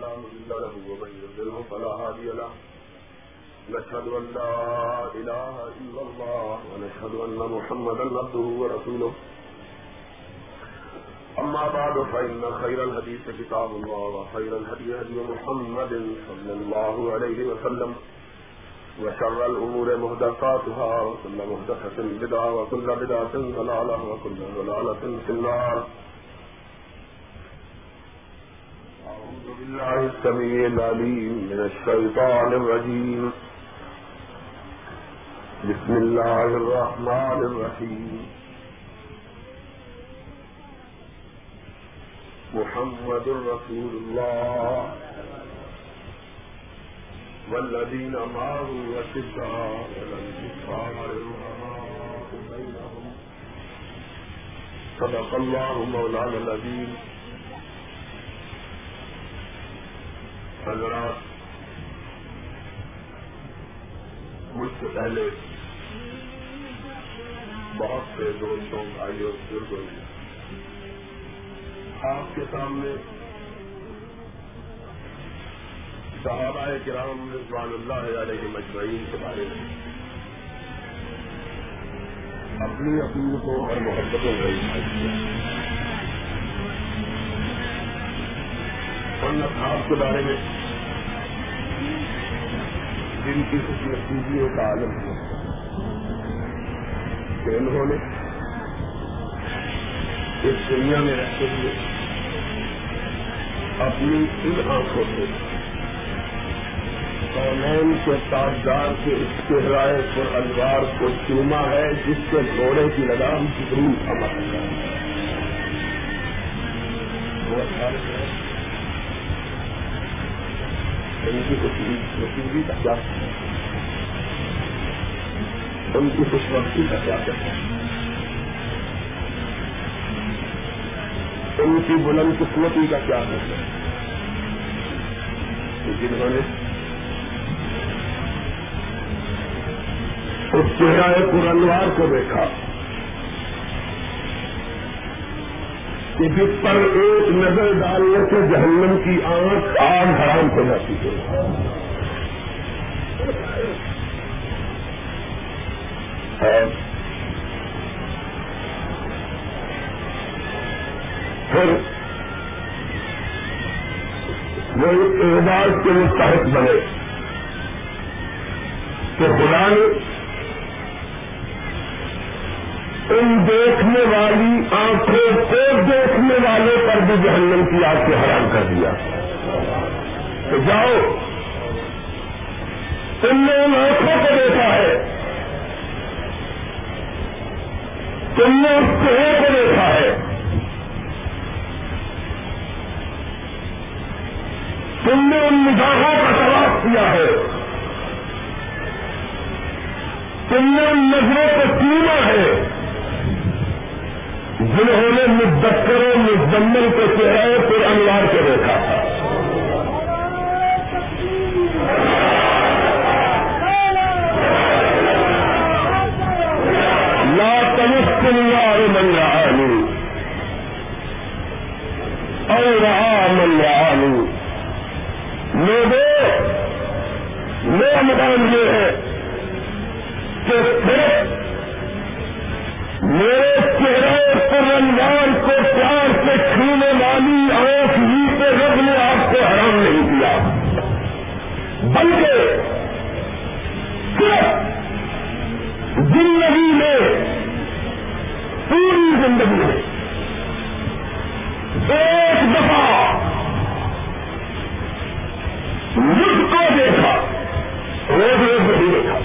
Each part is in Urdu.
فلا مضل له ومن يضلل فلا هادي له. نشهد أن لا إله إلا الله ونشهد أن محمدا عبده ورسوله. أما بعد، فإن خير الحديث كتاب الله وخير الهدي هدي محمد صلى الله عليه وسلم. وشر الأمور مهدفاتها وكل مهدفة بدعة، وكل بدعة ضلالة، وكل ضلالة في النار. بالله السميع العليم من الشيطان الرجيم. بسم الله الرحمن الرحيم. محمد رسول الله. والذين معه وشداء الكفار الرحماء بينهم. صدق الله مولانا العظيم. حضرات، مجھ سے پہلے بہت سے دوستوں، بھائیوں، بزرگوں نے آپ کے سامنے صحابہ کرام رضوان اللہ علیہ مجمعین کے بارے میں اپنی اپنی کو اور محبتوں کا ان اصحاب کے بارے میں۔ جن کی خوشی کا عالم ہے۔ کہ انہوں نے اس دنیا میں رہتے ہوئے اپنی ان آنکھوں سے کونین کے تاجدار کے اس پر الوار کو چوما ہے، جس کے گھوڑے کی لگام جبریل امر ہے۔ ان کی خوشی کا کیا ان کی خوش وقتی کا کیا کرتا ہے ان کی بلند قسمتی کا کیا کرتا ہے جنہوں نے اس چہرہ پورنوار کو دیکھا۔ کہ جس پر ایک نظر ڈالنے سے جہنم کی آنکھ آگ حرام ہو جاتی ہے۔ پھر وہ ایک اعزاز کے مستحق بنے کہ خدا نے ان دیکھنے والی آنکھوں کو دیکھنے والے پر بھی جہنم کی آگ سے حرام کر دیا۔ تو جاؤ۔ تم نے ان آنکھوں کو دیکھا ہے۔ تم نے اس چہرے کو دیکھا ہے۔ تم نے ان نگاہوں کا تلاش کیا ہے۔ تم نے ان نظروں کو چینا ہے۔ جنہوں نے مدکروں مزمل کے چہرے پر انوار کے دیکھا تھا۔ لا تمست النار من رعانی او رعا من رعانی لوگوں میرا مقام یہ ہے کہ صرف میرے چہرے پر انوار کو پیار سے چھونے والی آنکھ ہی پہ رب نے آپ کو حرام نہیں کیا۔ بلکہ صرف زندگی میں، پوری زندگی میں ایک دفعہ مجھ کو دیکھا، روز روز نہیں دیکھا،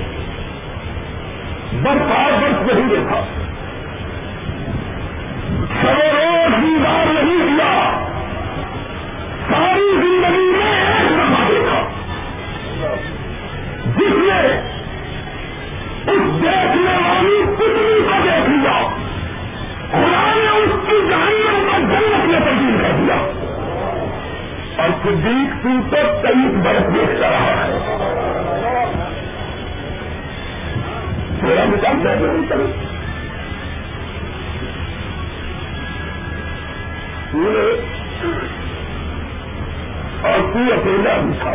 برسات برس نہیں دیکھا۔ سب روز نہیں کیا ساری زندگی میں ایک دیکھا جس نے اس دیکھنے والی پتلی کو دیکھ لیا۔ خدا نے اس کی جہنم کا جنت میں تبدیل کر دیا۔ اور صدیق سنگھ تو تیئیس برس دیکھتا رہا ہے۔ میرا مثال میں نہیں کروں اور تو اکیلا بھی تھا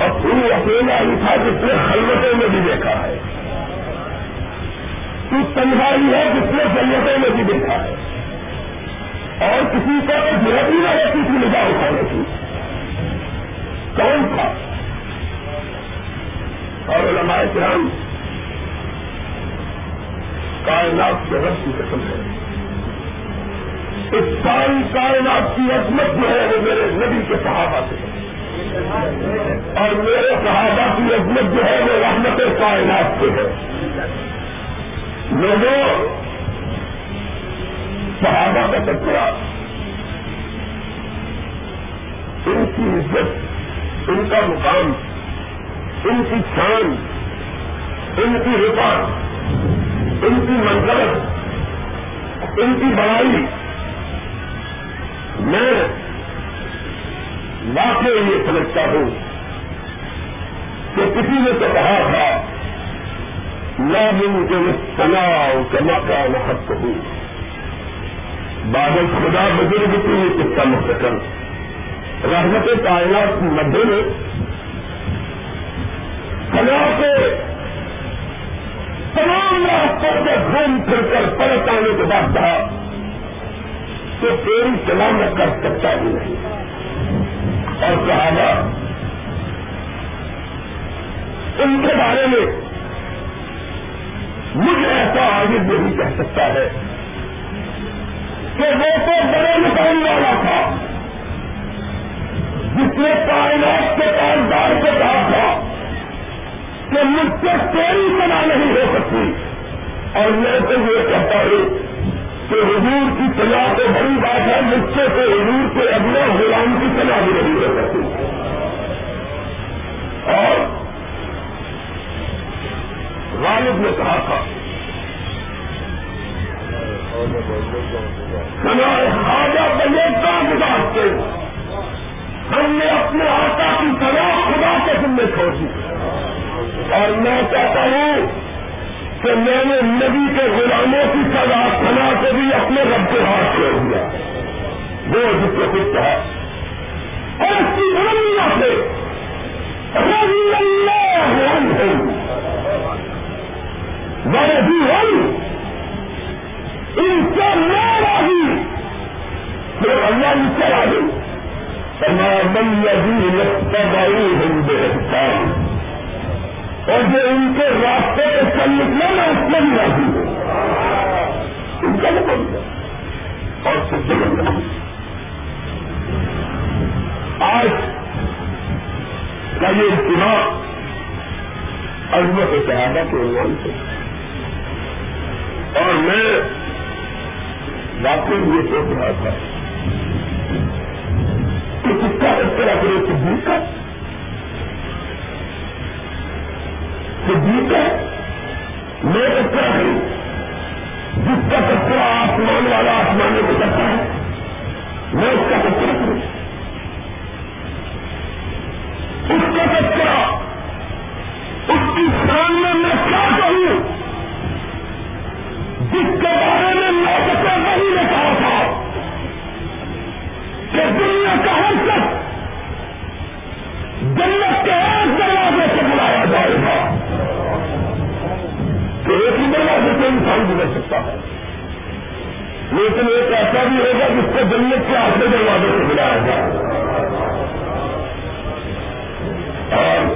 اور تو اکیلا بھی تھا جس نے خلوتوں میں بھی دیکھا ہے۔ تو تنہائی ہے جس نے جنتوں میں بھی دیکھا ہے۔ اور کسی کو ضرورت ہی نہ رہتی تھی نگاہ اٹھانے کی۔ کون تھا؟ اور علماء کرام، کائنات کے رب کی قسم ہے۔ اس ساری کائنات کی عظمت جو ہے وہ میرے نبی کے صحابہ سے اور میرے صحابہ کی عظمت جو ہے وہ رحمت کائنات سے ہے۔ لوگوں، صحابہ کا کچرا ان کی عزت، ان کا مقام، ان کی شان، ان کی رفاق ان کی منظرت ان کی بڑائی میں واقعی یہ سمجھتا ہوں کہ کسی نے تو کہا تھا نہ ممکن تناؤ جمع کا محت ہوں بادل خدا بزرگ کی یہ قصہ مستقل۔ رحمت کائنات کی مدے میں کلا کے تمام راستوں سے گھوم پھر کر پلٹ آنے کے بعد کہا کہ تیری چلا میں کر سکتا ہی نہیں اور صحابہ، ان کے بارے میں مجھے ایسا آگے نہیں کہہ سکتا ہے کہ وہ تو بڑے مقام والا تھا، جس نے کائنات کے کاروبار کو کہا تھا کہ مجھ سے کوئی سنا نہیں ہو سکتی۔ اور میں تو یہ کہتا ہوں کہ حضور کی سزا تو بڑی بات ہے، مجھ سے تو حضور کے اگلے غلام کی سزا بھی نہیں ہو سکتی۔ اور غالب نے کہا تھا، سنا خواجہ بنے کا گزارتے ہم نے اپنے آقا کی سزا خدا کے ذمے چھوڑ دی۔ اور میں چاہتا ہوں کہ میں نے نبی کے غلاموں کی سزا سنا کو بھی اپنے رب کے ہاتھ چھوڑ دیا۔ وہ جس کو کچھ کہا اور اس کی غلطیاں سے رضی اللہ عنہم۔ ورضی ہم ان سے نہ راضی۔ پھر اللہ ان سے راضی۔ تمام لذی لگائی ہوں بے اور جو ان کے راستے پہ چل نکلے نا، اس میں بھی راضی ہو۔ ان کا مطلب اور سب سے مطلب آج کا یہ اجتماع عظمت صحابہ کے عنوان سے۔ اور میں واقعی یہ سوچ رہا تھا کہ کس کا اس طرح کرے صدیق کا صدیق کا میں اس طرح جس کا تذکرہ آسمان والا آسمان کو کرتا ہے، میں اس کا تذکرہ کروں۔ اس کا تذکرہ اس کی شان میں میں کیا کہوں؟ جس کے بارے میں میں سے وہی نے کہا تھا کہ دنیا کا ہر شخص جنت کے ایک دروازے سے کہ ایک ہی دروازے سے انسان گزر سکتا ہے۔ لیکن ایک ایسا بھی ہوگا جس کو جنت کے آخری دروازے سے بلایا جائے۔ اور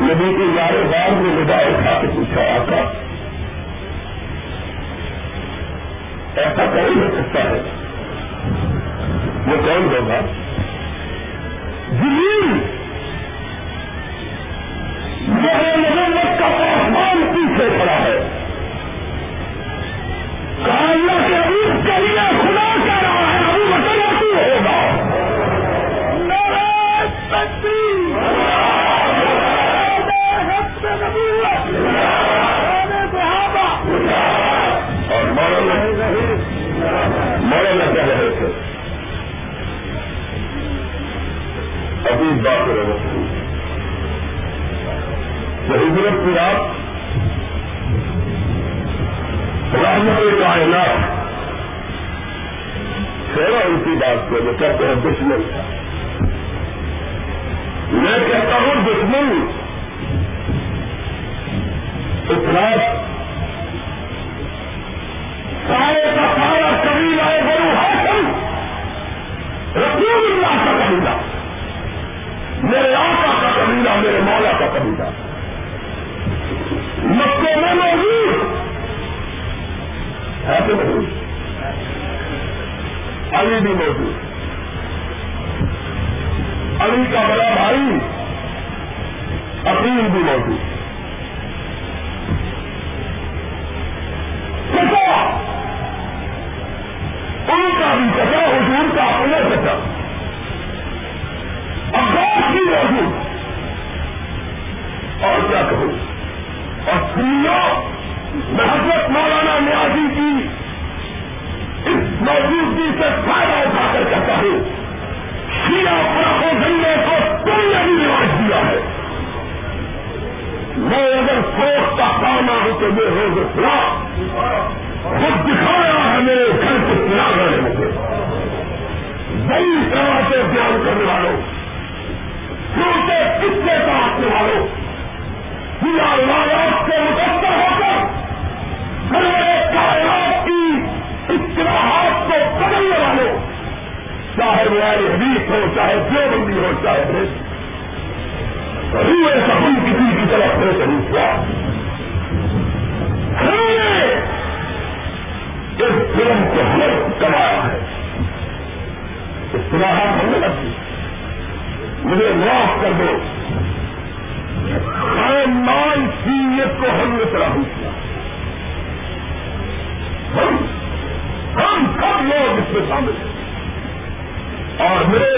نبی کے یارے بار میں ندا اٹھا کے پوچھا آتا ایسا کون ہو سکتا ہے؟ وہ کون ہوگا؟ زمین محمد کا پاسمان پیچھے کھڑا ہے۔ کے کے لیے خدا کہہ رہا ہے ابھی ہوگا۔ اور مولانا مولانا کہہ رہے تھے ابھی بات رہے تو ہجرت کی رات رحمت کائنات تھوڑا ان کی بات کو جو کہتے ہیں، دشمن۔ میں کہتا ہوں، دشمن افراد سارے کا سارا قبیلہ ہے بڑو ہاشم رسول اللہ کا قبیلہ۔ میرے آقا کا قبیلہ، میرے مولا کا قبیلہ۔ مکے میں موجود۔ ہے تو موجود۔ علی بھی موجود۔ علی کا بڑا بھائی عقیل بھی موجود۔ ان کا بھی چچا حضور کا اپنا چچا عباس بھی موجود۔ اور کیا کہوں؟ اور سنیا محبت مولانا نیازی کی اس موجودگی سے فائدہ اٹھا کر کہتا ہوں۔ شیعہ پراخوں گنگے کو تم نے بھی رواج دیا ہے۔ میں اگر سوچ کا پانا ہوں تو یہ ہو گیا خود دکھایا ہے میرے گھر کو سنا رہے مجھے۔ بڑی طرح سے بیان کرنے والوں چھوٹے قصے کا آنے والوں؟ پورا روایات سے متاثر ہو کر بڑے کائنات کی اصطلاحات کو بدلنے چاہے وہ حدیث ہو، چاہے جو بندی ہو، چاہے روئے سبھی کسی کی طرف سے ضرور ہوا۔ ہم نے اس فلم کو ہمیں کمایا ہے۔ اصطلاحات ہم نے رکھی مجھے معاف کر دو۔ خاندان سیت کو ہم نے طرح کیا۔ ہم ہم سب لوگ اس میں شامل ہیں۔ اور میرے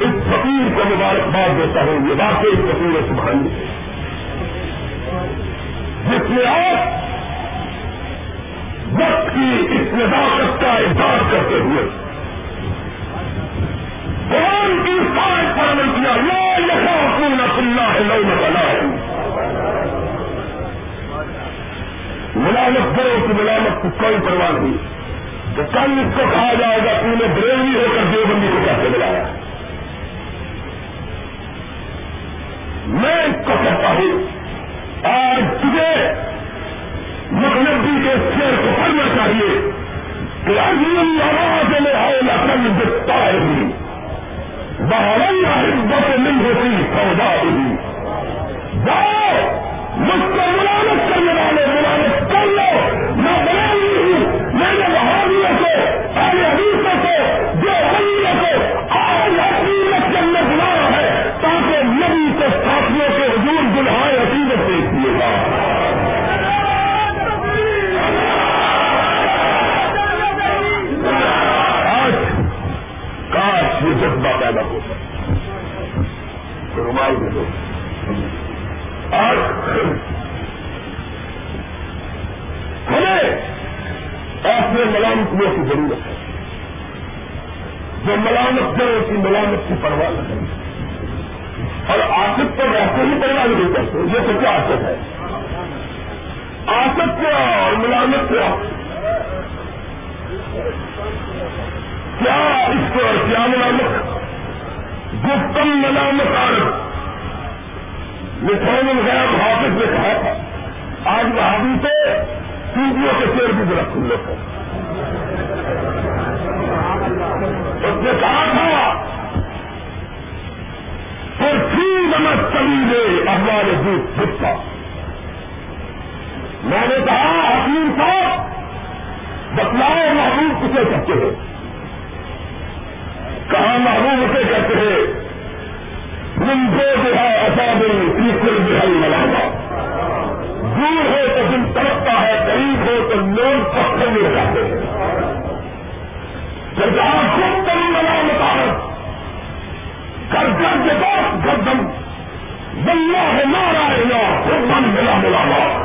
اس فقیر کو مبارکباد دیتا ہوں، یہ واقعی فقیر سبحانی جس نے آپ وقت کی اس نزاکت کا اظہار کرتے ہوئے قرآن کی سائے پر کیا۔ یہ لکھا حکومت اللہ ہے۔ ملامت کرو کہ ملامت کی کوئی پرواہ نہیں۔ تو کل اس کو کہا جائے گا تم نے بریلی ہو کر دیوبندی کو کیسے بلایا۔ میں اس کو کہتا ہوں، آج تجھے مغربی کے شیر کو پڑھنا چاہیے کہ عظیم آواز میں آؤ لکھن دکھتا ہے بہرن حدت نہیں ہوتی، سودا ہوئی جاؤ، مجھ کو ملامت کرنے والے ملامت کر لو۔ میں بنا ہوں، میں نے بہادیوں کو، اہل حدیثوں کو، جو حلیوں کو آج حقیقت کے اندر بلایا ہے، تاکہ نبی کے ساتھیوں کے حضور دلہائے حقیقت دیکھ دیے گا آج کاش یہ جذبہ پیدا رومال آج ہمیں ایسے ملامتوں کی ضرورت ہے۔ جو ملامت کرے کی ملامت کی پرواہ نہ کرے اور آصف تو ویسے ہی پرواہ نہیں کرتے یہ تو کیا آصف ہے؟ آصف کیا اور ملامت کیا؟ کیا اس کو اور کیا ملامت؟ گفتم ملامت آر لکھان غیر حافظ نے کہا تھا۔ آج بہادی سے سیڑھیوں کے شیر بھی ذرا کھلے تھے اس نے کہا تھا پھر تھی نمک کبھی دے اخبار دودھ گپتا میں نے کہا، حکیم صاحب، بتلاؤ محبوب کسے کہتے ہیں؟ کہاں محبوب اسے کہتے ہیں؟ تم کو جو ہے اصابل تیسر بحل ملانا دور ہو تو دن تڑپتا ہے، قریب ہو تو لوگ پکڑ میں جاتے ہیں۔ جب جہاں خود تم ملا مطابق کر کے بعد گردم بلّہ ہے نارا ہے من ملا ملانا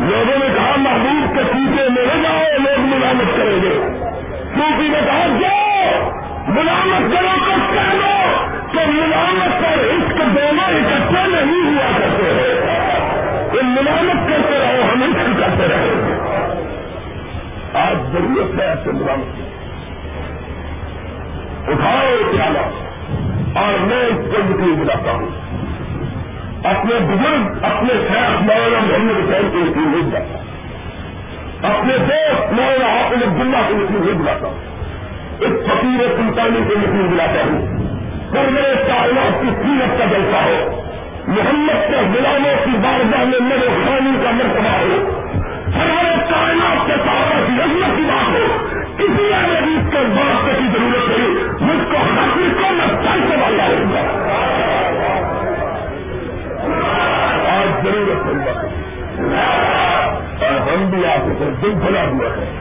لوگوں نے کہا، محبوب کے پیچھے میرے جاؤ، لوگ ملامت کریں گے۔ کیونکہ نے کہا جاؤ ملامت کرو تو کہہ لو کہ ملامت اور عشق دونوں اکٹھے نہیں ہوا کرتے ہیں۔ یہ ملامت کرتے رہو، ہم عشق کرتے رہے آج ضرورت ہے ایسے ملامت کی۔ اٹھاؤ پیالہ اور میں اس کو یقین بلاتا ہوں اپنے بزرگ، اپنے خیال مولانا محمد حسین کو یقین نہیں بلاتا اپنے دوست مولانا حافظ عبداللہ کو یقین نہیں بلاتا اس فقیر سلطانی کو یقین دلاتا ہوں کر میرے کائنات کی سیرت کا جلسہ ہو۔ محمد کے غلاموں کی بارگاہ میں میرے خانی کا مرتبہ ہو۔ ہمارے کائنات کے سارا کی عظمت کی بات ہو۔ کسی عزیز کے واسطے کی ضرورت نہیں۔ مجھ کو حاصل کو میں چل سے والا ہوں گا آج ضرورت ہے۔ اور ہم بھی آپ کو دل بھلا ہوا ہے۔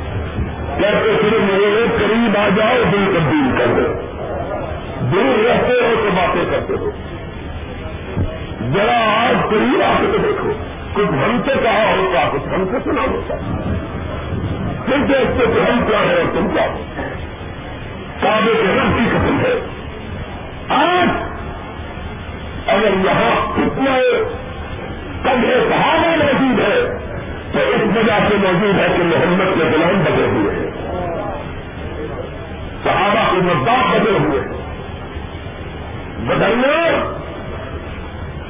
کہتے پھر میرے قریب آ جاؤ، دل تبدیل کر دو۔ دور رہتے ہو تو باتیں کرتے ہو۔ ذرا آج قریب آ کے دیکھو۔ کچھ ہم سے کہا ہوتا، کچھ ہم سے سنا ہوتا۔ پھر دیکھتے کہ ہم کیا ہے اور تم کیا ہو کابے کے رنگ کی قسم ہے۔ آج اگر یہاں کتنا کم صحابہ موجود ہے، تو اس وجہ سے موجود ہے کہ محمد کے غلام بدلے ہوئے ہیں۔ صحابہ کے مداح بدلے ہوئے ہیں۔ بدلنا۔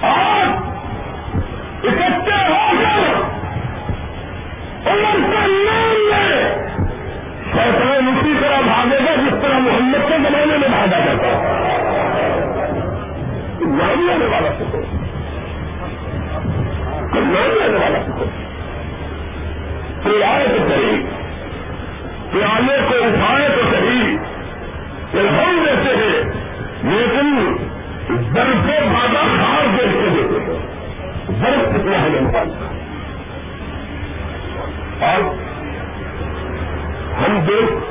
آج اکٹھے ہو کر عمر کا نام لے۔ شیطان اسی طرح بھاگے گا جس طرح محمد کے زمانے میں بھاگا جاتا نام لینے والا سکو نام لینے والا سکو پیارے تو صحیح۔ پیالے کو اٹھائے تو صحیح۔ الحم دیتے ہیں۔ لیکن درد سے بھاگا خاص دیکھتے دیتے ہیں درد کتنا ہے انسان کا اور ہم دیکھ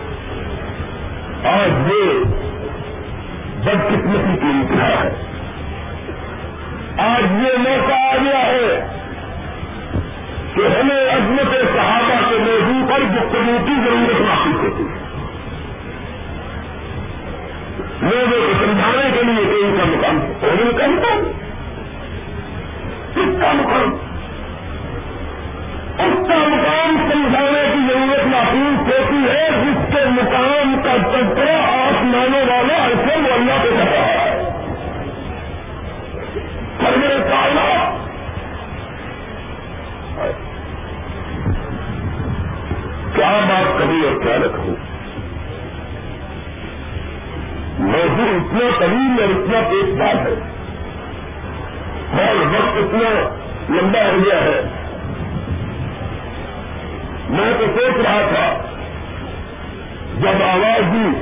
آج یہ بدقسمتی کی انتہا ہے۔ آج یہ موقع آ گیا ہے کہ ہمیں عظمت صحابہ کے موضوع پر گفتگو کی ضرورت محسوس ہوتی ہے۔ کے لیے کہ ان کا مقام ہونے کا مقام کس کا مقام اس کا مقام سمجھانے کی ضرورت محسوس ہوتی ہے، جس کے مقام کا تذکرہ آسمانوں والا ایسے وہ اللہ پہ کر رہا ہے پر کیا بات کہوں اور کیا رکھوں موضوع اتنا طویل اور اتنا پیش بات ہے۔ اور وقت اتنا لمبا ہو گیا ہے۔ میں تو سوچ رہا تھا، جب آواز دی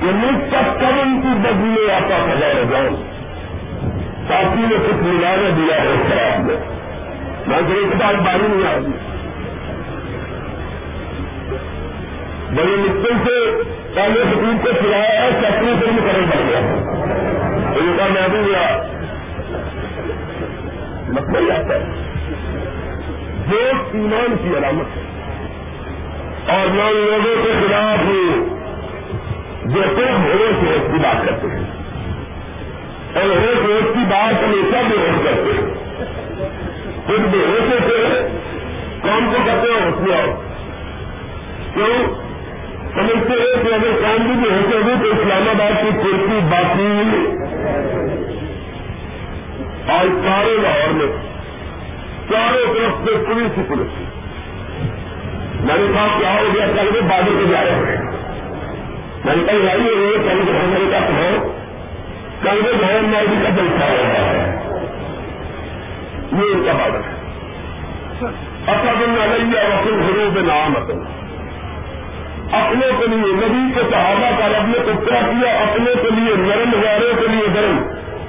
کہ مجھ تک کب کی بدلے آتا تھا جائے جان ساتھی نے کچھ ملانا دیا ہے خراب میں۔ میں تو ایک بار باری نہیں آ گئی بڑی مشکل سے پہلے حکومت کو چلایا ہے چکری سے بھی کرن پڑ گیا۔ ان کا میں بھی گیا مطلب آتا ہے۔ جو ایمان کی علامت ہے۔ اور میں ان لوگوں کے خلاف جو خود بھوڑے سے اس کی بات کرتے ہیں۔ اور ایک روز کی بات ہمیشہ بے ہوش کرتے ہیں۔ خود بے ہوشے سے کام کو کرتے ہیں، اس میں کیوں؟ سمجھتے ہیں کہ اگر کام بھی ہوتے ہوئے تو اسلام آباد کی کرسی باقی اور سارے لاہور میں چاروں طرف سے پولیس ہی پولیس۔ میں نے کہا کیا ہو گیا کل وہ بادل کو جا رہے ہیں۔ میں نے کہا لائی ہوئی ہے کل جو میرے کا کہو کل وہ جو موجود کا ہو رہا ہے یہ ان کا بادل ہے۔ اصل علیہ وسلم حروب نام اصل اپنے کے لیے، نبی کے صحابہ کا رب نے اترا کیا، اپنے کے لیے نرم غیروں کے لیے گرم۔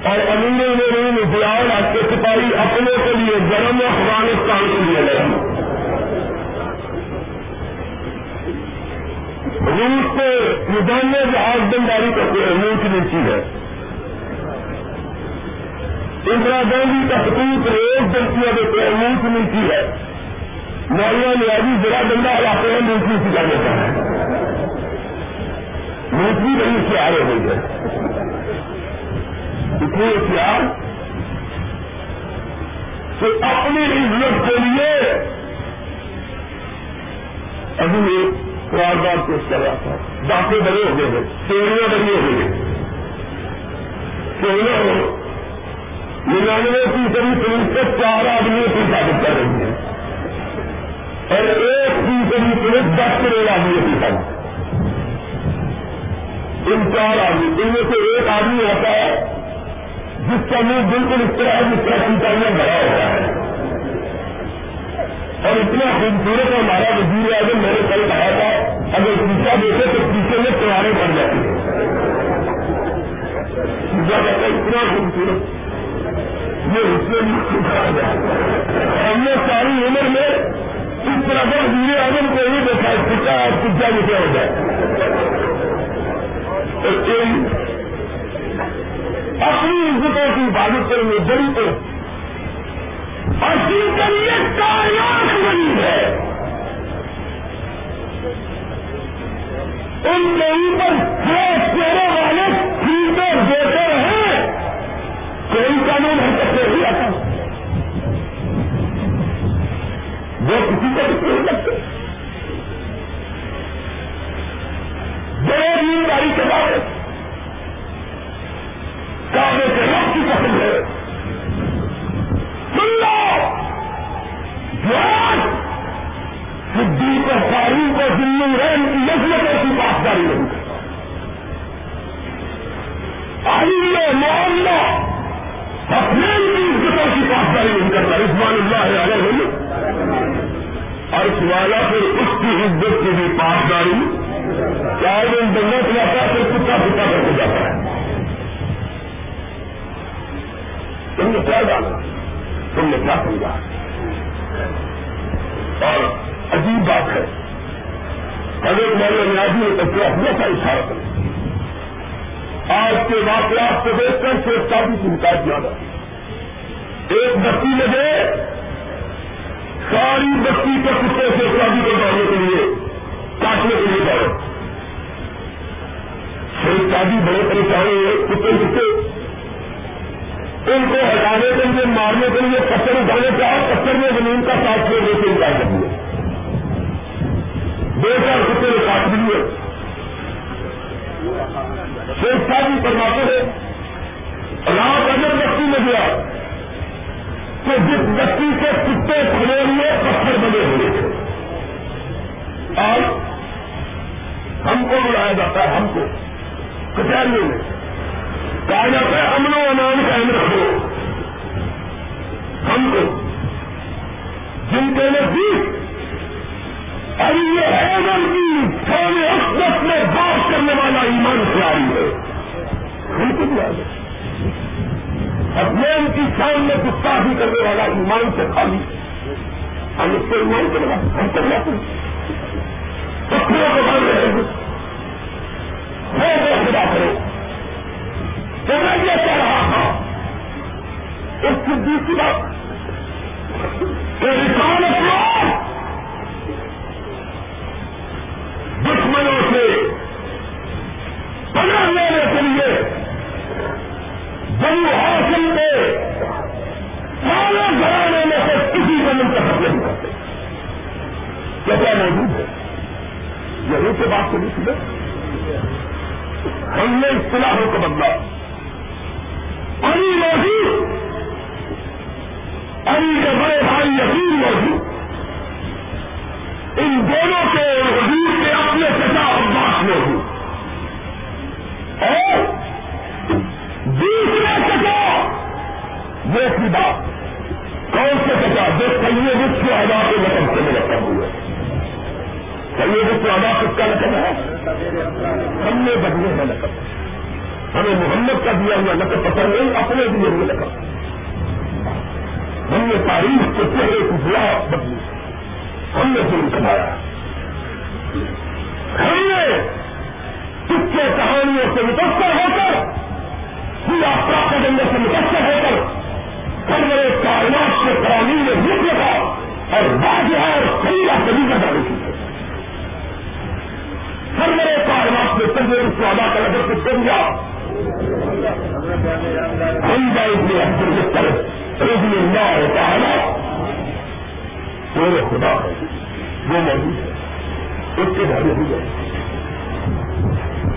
اور امیر نے دیال آپ کے سپاہی اپنے کے لیے گرم افغانستان کے لیے گرم روس کے نظام میں جہاز بمباری کرتے ہیں منہ نیچی ہے۔ اندرا گاندھی کا حقوق روز جلسیاں دیتے ہیں منہ نیچی ہے۔ مولانا نیازی ذرا گندا علاقے میں منہ کی سکھا دیتا ہے منہ نہیں سے آ رہے ہو گئے اتنے اختیار تو اپنی عزت کے لیے ابھی واردات پیش کر رہا تھا۔ ڈاکے بڑے ہو گئے چوریاں بڑی ہو گئی چوریاں ہو ننانوے فیصدی پولیس سے چار آدمیوں کی حفاظت کر رہی ہے اور ایک فیصدی پولیس دس کروڑ آدمیوں کی ان چار آدمی، ان میں سے ایک آدمی ہوتا ہے جس کا منہ بالکل اس طرح جس طرح سنچائیاں بھرا ہوتا ہے۔ اور اتنا خوبصورت ہمارا وزیر اعظم میں نے کل کہا تھا، اگر پیچھا دیکھے تو پیچھے میں تیوہاریں پڑ جاتی ہیں۔ اتنا خوبصورت۔ یہ اس میں ہم نے ساری عمر میں اس طرح کا وزیر اعظم کو نہیں دیکھا سکا اور پیچھا دیکھا ہو جائے اپنی عزتوں کی حفاظت کریں گے بڑی تو اصل کے لیے کاریات بنی ہے۔ ان کے اوپر چھ چہرے والے فیلڈر دیتے ہیں کوئی قانون ہم سکتے ہی آتا وہ کسی کو بھی نہیں سکتے۔ بڑے دین کے بعد کابے کے رب کی پسند ہے۔ سن لو جوان صدیق و فاروق و ذمہ رحم کی نسلتوں کی پاسداری۔ نہیں آئیے معاملہ اپنے کی عزتوں کی پاسداری نہیں کرتا، رضوان اللہ علیہ وسلم۔ اور سوالا پھر اس کی عزت کی بھی پاسداری چار دن بندہ چلاتا ہے، پھر کتا کتا کر کے جاتا ہے۔ تم نے کیا ڈالا تم نے کیا سمجھا؟ اور عجیب بات ہے، حضرت مولانا نیازی نے کچھ اپنا سا اشارہ کر آج کے واقعات کو دیکھ کر صرف شادی کی حکایت زیادہ ایک بستی میں گئے۔ ساری بستی کو کتے سے شادی کو ڈالنے کے لیے کاٹنے کے لیے دوڑے شریف شادی بڑے پریشان ہوئے، کتے کتے۔ ان کو ہٹانے کے لیے، مارنے کے لیے پتھر اٹھانے کا پتھر میں زمین کا ساتھ چھوڑنے سے انکار کر دیا دو چار کتے نے کاٹ دیے شیخ شادی فرماتے ہیں، رات اگر بستی میں گیا۔ تو جس بستی سے کتے کھڑے ہوئے، پتھر بنے ہوئے۔ تھے اور ہم کو بلایا جاتا ہے، ہم کو۔ کچہریوں میں۔ کہا جاتا ہے، امن و امان قائم رکھو۔ ہم کو۔ جن کے نزدیک ابھی یہ حیدر کی سونے اقدس میں بات کرنے والا ایمان سے آئی ہے۔ ہم کو بھی آ گئے اپنے ان کی شان میں گستاخی کرنے والا ایمان سے خالی۔ ہم اس کو ایمان کے بنا ہم کر جاتے ہیں۔ پتھروں کو بڑھ رہے ہیں۔ ہو وہ خدا کرو تو میں یہ کہہ رہا تھا، اس کی دوسری بات، کہ انسان اپنا دشمنوں سے پناہ لینے کے لیے جموں حاصل میں سارے گھرانے میں سے کسی کو منتخب نہیں کرتے۔ کیا کیا موجود ہے؟ یہی سے بات کرنی تھی ہم نے اصطلاحوں کو بدلا۔ علی موجود، علی کے بڑے بھائی یقین موجود۔ ان دونوں کے وزیر کے اپنے چچا عباس موجود اور دوسرے چچا یہ سی بات کون سے چچا جو سید کے ادا کے لقب سے مرتب ہوئے سید کے ادا کس کا لقب ہے؟ ہم نے بدلے میں لقب ہمیں محمد کا دیا ہوا لقب پسند نہیں، اپنے دیے ہوئے لقب۔ ہم نے تاریخ کے چہرے کی بلا بدلی۔ ہم نے ظلم کمایا ہم نے کچھ کہانیوں سے متاثر ہو کر پورا پراپت کرنے سے متاثر ہو کر، ہر میرے کائنات کے قوانین میں رک لگا اور واضح اور صحیح کبھی کا ڈالی کی ہر میرے کائنات میں سب اس کو ادا کر اگر کچھ کر دیا، ہم جائے گے ہم سے جس طرح رضی اللہ ہوتا ہے میرے خدا ہے، وہ موجود ہے۔ اس کے گھر نہیں گئے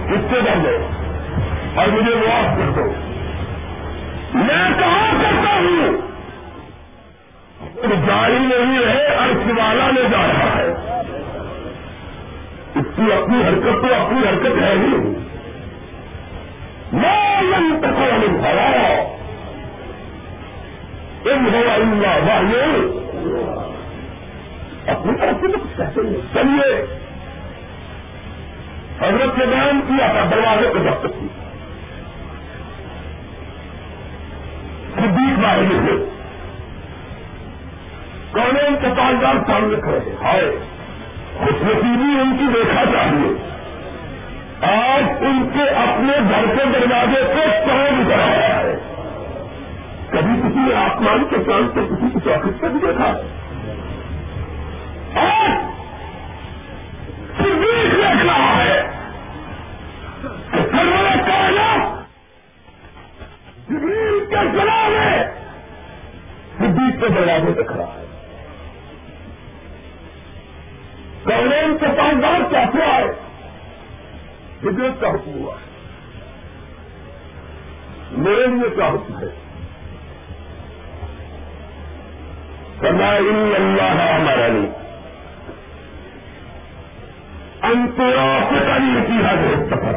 کس کے گھر گئے اور مجھے معاف کر دو۔ میں کہاں کرتا ہوں؟ جاری نہیں ہے ارس والا نے جا رہا ہے۔ اس کی اپنی حرکت تو اپنی حرکت ہے ہی۔ میں تک ہوا ان ہوا اللہ واہ اپنی طرف سے تو کچھ کہتے ہیں چلیے، حضرت نے بیان کیا تھا، دروازے کو جب کی صدیق بارے میں قانون کے پاسدار سامنے کھڑے ہیں۔ ہائے خوش نصیبی ان کی دیکھا چاہیے۔ آج ان کے اپنے گھر کے دروازے کو کون کرایا ہے۔ کبھی کسی نے آسمان کے چاند سے کسی کی چوکٹ سے بھی دیکھا۔ ہے آج صدیق دیکھ رہا ہے کہ سرور کائنات جبریل کے میں صدیق کے دروازے ہے۔ کے کیا ہوا ہے؟ ہدایت کا حکم ہوا ہے۔ میرے لیے کیا حکم ہے؟ سنا اللہ ہمارا نہیں انترا سے سفر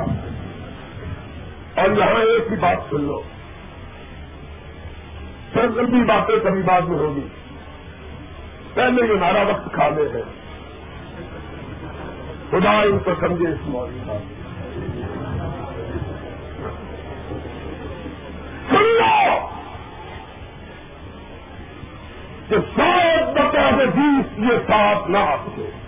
اور یہاں ایک ہی بات سن لو۔ سر لمبی باتیں کبھی بعد میں ہوگی۔ پہلے یہ ہمارا وقت کھانے ہیں خدا ان کو سمجھے اس موضوع سن لو! کہ شاید بتا دے بیس یہ ساتھ نہ آتے۔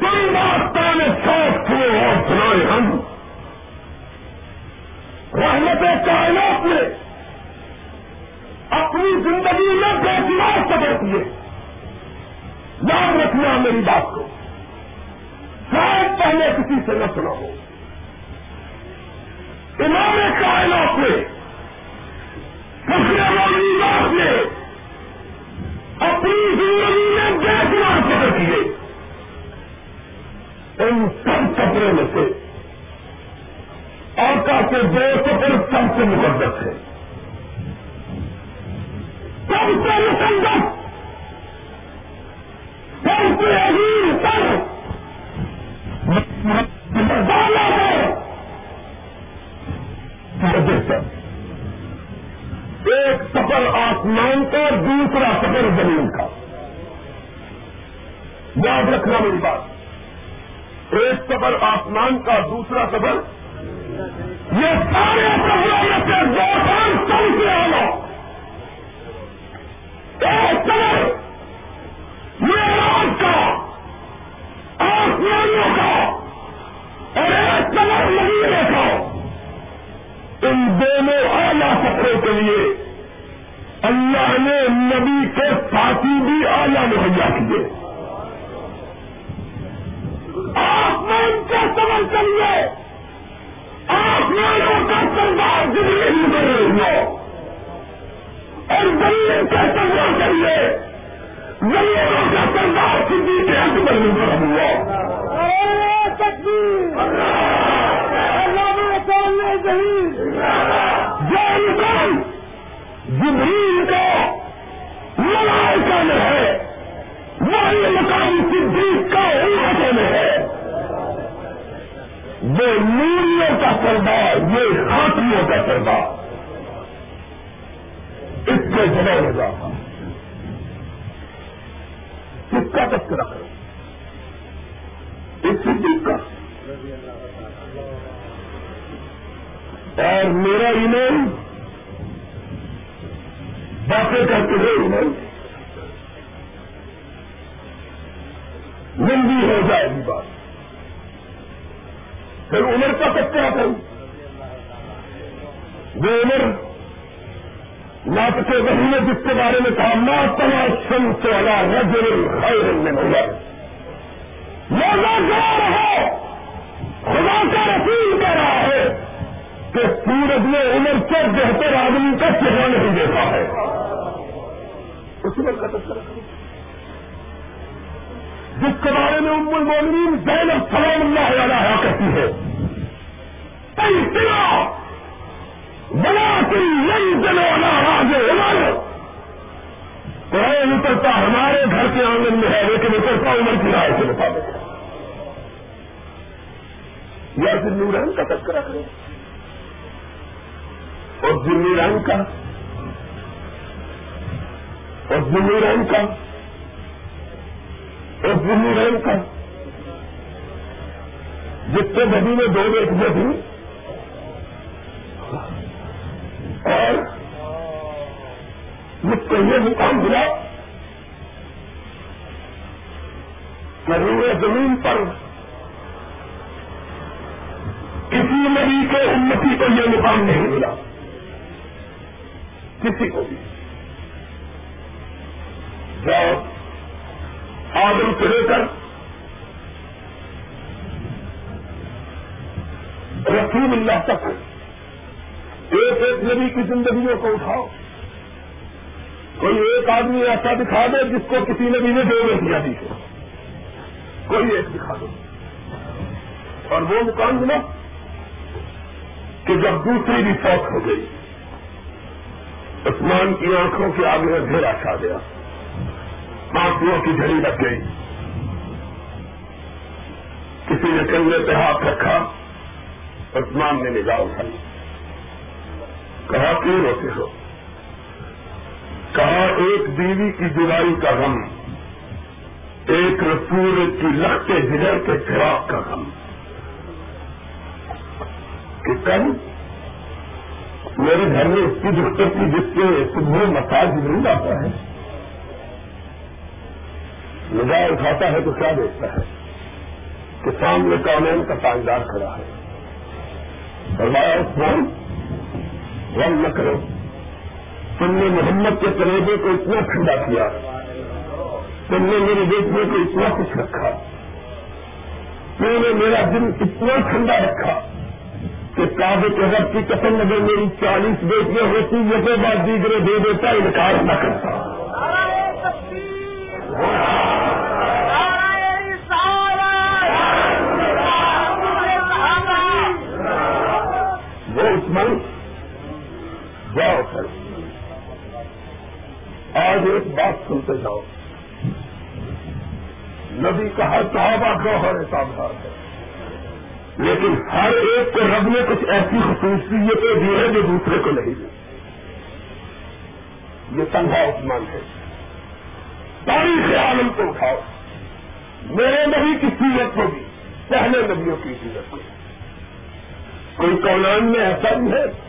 کوئی راستہ میں ساتھ ہوئے اور سنائے ہم۔ رحمت کائنات میں اپنی زندگی میں بے چناؤ سبر دیے یاد رکھنا میری بات کو۔ شاید پہلے کسی سے نہ سنا ہو۔ امام کائنات میں فخر والی بات نے اپنی زندگی ان سب سفروں میں سے آقا کے دو سفر سب سے مقدس ہے سب سے مقدس۔ سب سے عظیم سر ہے ایک سفر آسمان کا، دوسرا سفر زمین کا۔ یاد رکھنا میری بات۔ ایک سفر آسمان کا، دوسرا سفر یہ سارے سفروں میں سے دو سال کم سے آنا ایک سفر یہ کا، آسمانوں کا اور ایک سفر مہینے کا۔ ان دونوں اعلیٰ سفروں کے لیے اللہ نے نبی کے ساتھی بھی اعلیٰ مہیا کیے۔ آسمان کا سفر چلیے۔ آسمانوں کا سردار جبریل گزرے ہوا اور زمین کا سردار کریے زمینوں کا سردار سدھی کے اکبر گزر ہوا جان جبریل کا ملائکہ میں ہے۔ وہی مقام صدیق کا امتوں میں ہے۔ وہ نوریوں کا سردار، یہ ہاتھیوں کا سردار۔ اس کے جمع ہو جاتا کس کا تذکرہ کرو اس صدیق کا۔ اور میرا ایمان باتیں کرتے ہوئے ایمان۔ لمبی ہو جائے گی بات۔ پھر عمر کا تذکرہ کروں؟ وہ عمر ناپ کے وہی نے جس کے بارے میں کہا ماں تنا سن سے والا رجر خیر من عمر. موزہ جا رہا؟ خدا کا رسول کہہ رہا ہے کہ سورج نے عمر سے بہتر آدمی کا چہرہ نہیں دیکھا ہے۔ اس عمر کا تذکرہ جس کے بارے میں ام المومنین زینب سلام اللہ علیہ کہتی ہے بنا کی منزل والا راج قرآن اترتا ہمارے گھر کے آنگن میں ہے، لیکن اترتا عمر کی رائے کے مطابق یا ذمہ رحم کا تذکرہ کرے اور ذمہ رحم کا۔ اور ذمہ رحم کا۔ اور ذمہ رحم کا جس سے میں دو ایک تھی اور مجھ کو یہ مقام ملا کہ زمین پر کسی نبی کے انتی کو یہ مقام نہیں ملا۔ کسی کو بھی۔ جاؤ آدم سے لے کر رسول اللہ تک ایک ایک نبی کی زندگیوں کو اٹھاؤ۔ کوئی ایک آدمی ایسا دکھا دے جس کو کسی نبی نے دو دیا دی ہو کوئی ایک دکھا دو اور وہ مقام ملا کہ جب دوسری بھی فوت ہو گئی۔ عثمان کی آنکھوں کے آگے اندھیرا چھا گیا۔ آنکھوں کی جھڑی لگ گئی۔ کسی نے کندھے پہ ہاتھ رکھا، عثمان نے نگاہ اٹھائی۔ کہا، کیوں روتے ہو؟ کہا، ایک بیوی کی جدائی کا غم، ایک رسول کی لگتے جگر کے فراق کا غم۔ کہ کل میرے گھر میں اس کی دختر کی جس کے صبح مساج نہیں آتا ہے نگاہ اٹھاتا ہے تو کیا دیکھتا ہے؟ کہ سامنے کامین کا تاجدار کھڑا ہے۔ فرمایا عثمان غم نہ کرو۔ تم نے محمد کے طریقے کو اتنا ٹھنڈا کیا۔ تم نے میرے بیٹنے کو اتنا کچھ رکھا۔ تم نے میرا دن اتنا ٹھنڈا رکھا کہ کابے کے وقت کی قسم اگر میری چالیس بیٹیاں ہوتی یہ بات دیگرے دے دیتا انکار نہ کرتا۔ جاؤ سر۔ آج ایک بات سنتے جاؤ۔ نبی کا ہر صحابہ گوہر سابار ہے۔ لیکن ہر ایک کو رب نے کچھ ایسی خصوصیتیں دی ہے جو دوسرے کو نہیں دی۔ یہ سنگا عثمان ہے۔ تاریخ عالم کو اٹھاؤ۔ میرے نبی کی سیرت ہوگی پہلے نبیوں کی سیرت ہوگی کوئی کولان میں ایسا بھی ہے۔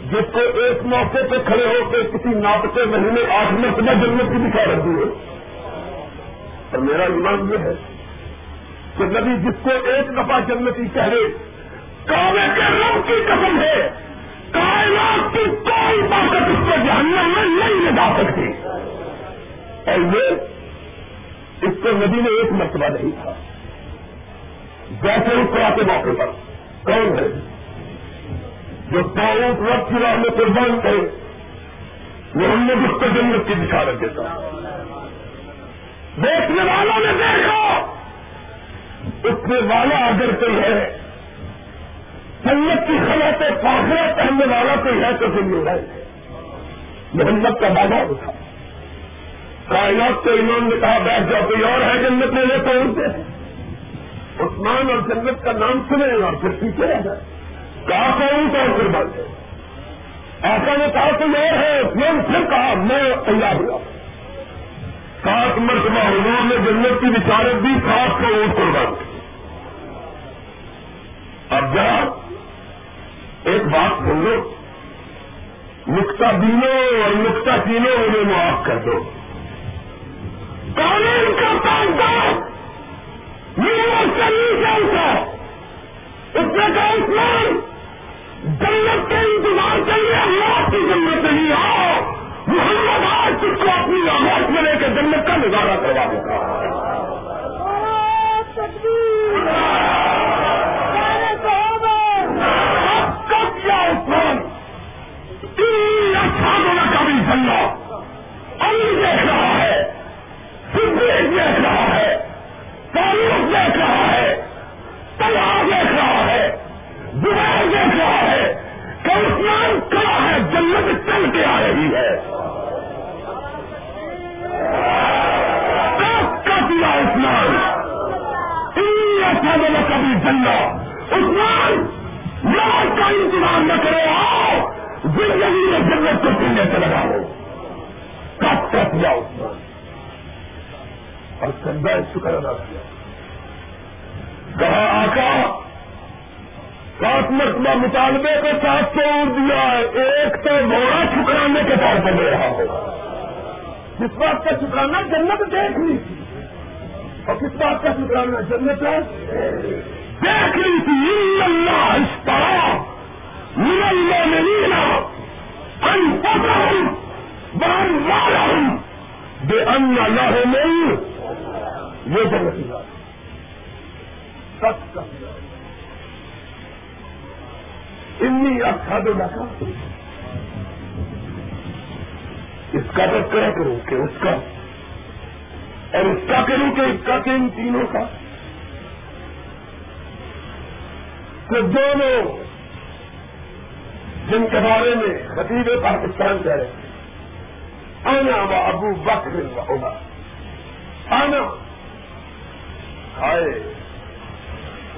جس کو ایک موقع پہ کھڑے ہو کے کسی ناپتے مہینے آٹھ مرتبہ جنت کی دکھا رکھی ہے۔ اور میرا ایمان یہ ہے کہ نبی جس کو ایک دفعہ جنتی چہرے کعبے کے رب کی قسم ہے، کائنات کی کوئی طاقت اس کو جہنم میں نہیں لگا سکتی۔ اور یہ اس کو نبی نے ایک مرتبہ نہیں تھا جیسے اس طرح کے موقع پر کون ہے؟ جو تعلق رب کی راہ میں قربان کرے وہ ہم نے اس کو جنت کی دکھا رکھ دیتا دیکھنے والوں نے دیکھا۔ اٹھنے والا اگر کوئی ہے، جنت کی خبر پاخرا پہننے والا کوئی ہے تو ذمہ ہے۔ محمد کا بابا اٹھا۔ کائنات کے امام نے کہا، بیٹھ جاؤ، کوئی اور ہے جنت میں؟ لے پہنچتے ہیں۔ عثمان اور جنت کا نام سنے اور پھر پیچھے رہ جائے۔ کہا کون کون قربان ہے۔ ایسا نے کہا کوئی اور ہے عثمان پھر کہا، میں تیار ہوا۔ سات مرتبہ حضور نے جنت کی بچارت دی سات کو اونٹ قربان کی اب ذرا ایک بات سن لو نقطہ دینوں اور نقطہ تینوں انہیں معاف کر دو۔ قانون کا کام پاکستان کہہ رہے آنا و ابو بکر ہوگا آنا آئے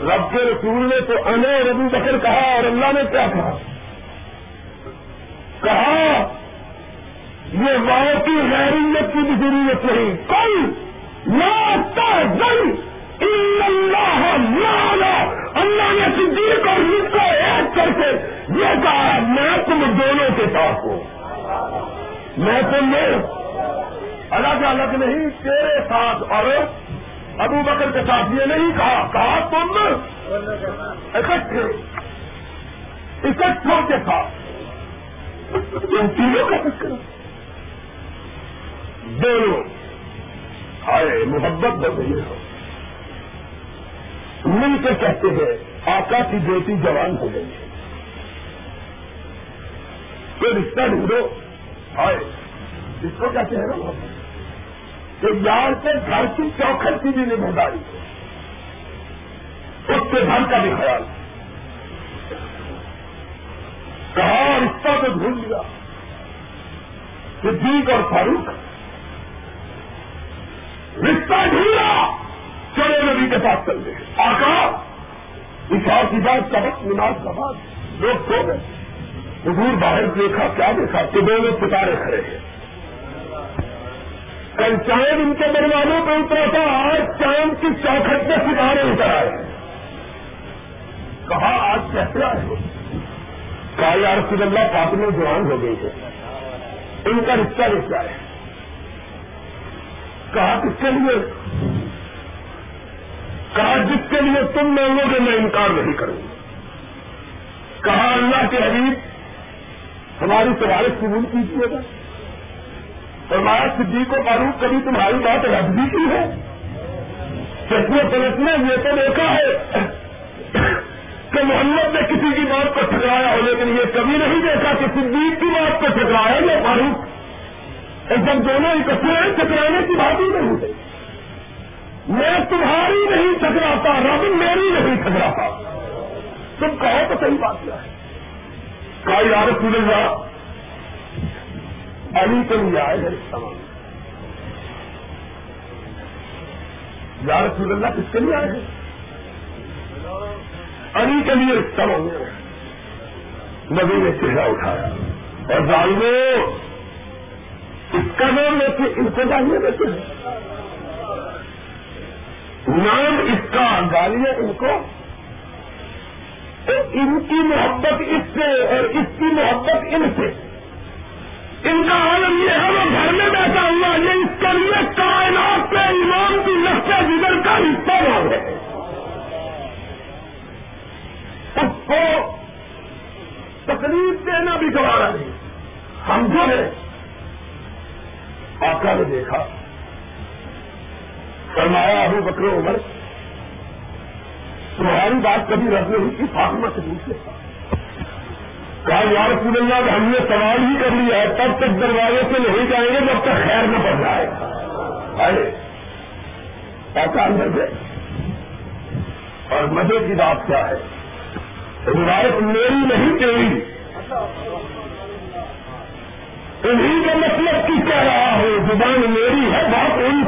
رب کے رسول نے تو انا ربو بکر کہا اور اللہ نے کیا کہا؟ کہا، یہ واؤ کی غیریت کی بھی ضرورت نہیں۔ کوئی اللہ اللہ نے صدیق اور مجھ کو ایڈ کر کے یہ کہا میں تم دونوں کے ساتھ ہوں۔ میں تم الگ الگ نہیں تیرے ساتھ، اور ابو بکر کے ساتھ یہ نہیں کہا کہا تم اکٹھے، اکٹھوں کے ساتھ۔ ان تینوں کا دونوں۔ آئے محبت ہو گئی ہے۔ مل کے کہتے ہیں، آقا کی بیٹی جوان ہو گئی۔ ہے تو رشتہ ڈھونڈو۔ آئے۔ اس کو کیا کہہ رہا ہوں کہ یار کے گھر کی چوکھٹ کی بھی ذمہ داری اس کے گھر کا بھی خیال۔ کہا رشتہ تو ڈھونڈ لیا۔ صدیق اور فاروق۔ رشتہ ڈھونڈا۔ چلے نبی کے پاس چل گئے آقا، اشار کی بات کا وقت نماز کا بعد لوگ سو گئے۔ حضور باہر دیکھا، کیا دیکھا؟ کہ دونوں ستارے کھڑے ہیں کل چاند ان کے دروازوں پہ اترا تھا، آج چاند کی چوکھٹ میں ستارے اتر آئے کہا، آج کیسے آئے کہا یار رسول اللہ فاطمہ جوان ہو گئی ہے ان کا رشتہ رشتہ ہے کہا، کس کے لیے؟ کہا، جس کے لیے تم مانگو گے میں انکار نہیں کروں گا کہا، اللہ کے حبیب ہماری سوارش قبول کیجیے گا۔ فرمایا، صدیق و فاروق، کبھی تمہاری بات رد بھی کی ہے؟ چٹنے پلٹنے یہ تو دیکھا ہے کہ محمد نے کسی کی بات کو ٹھکرایا ہو، لیکن یہ کبھی نہیں دیکھا کہ صدیق کی بات کو ٹھکرایا یا فاروق۔ جب دونوں اکٹھے ہیں ٹکرانے کی بات ہی نہیں ہے۔ میں تمہاری نہیں ٹکراتا رب میری نہیں ٹکراتا تم کہو تو صحیح بات کیا ہے؟ کہا یار رسول اللہ علی کے لیے آئے ہیں سامان یا رسول اللہ، کس کے لیے آئے ہیں علی کے لیے رشتہ ہوں نبی نے چہرہ اٹھایا۔ اور ظالمو، اس کا نام لیتے ان کو گالیاں دیتے ہیں۔ نام اس کا، گالیاں ان کو۔ تو ان کی محبت اس سے اور اس کی محبت ان سے۔ ان کا عالم یہ ہے وہ گھر میں بیٹھا ہوا یہ اس کے لیے کائنات کے ایمان کی لفظ جگر کا حصہ ہے اس کو تکلیف دینا بھی گوارا نہیں۔ ہم جو ہے آقا نے دیکھا۔ فرمایا ابو بکر عمر کبھی رد نہیں کی فاطمہ سے پوچھے کہا، یا رسول اللہ ہم نے سوال ہی کر لیا ہے، تب تک دروازے سے نہیں جائیں گے جب تک خیر نہ پڑ جائے۔ آئے۔ ایسا اندر گئے اور مزے کی بات کیا ہے؟ روایت میری نہیں تیری۔ انہیں کا مطلب کی کہہ رہا ہوں زبان میری ہے، بات ان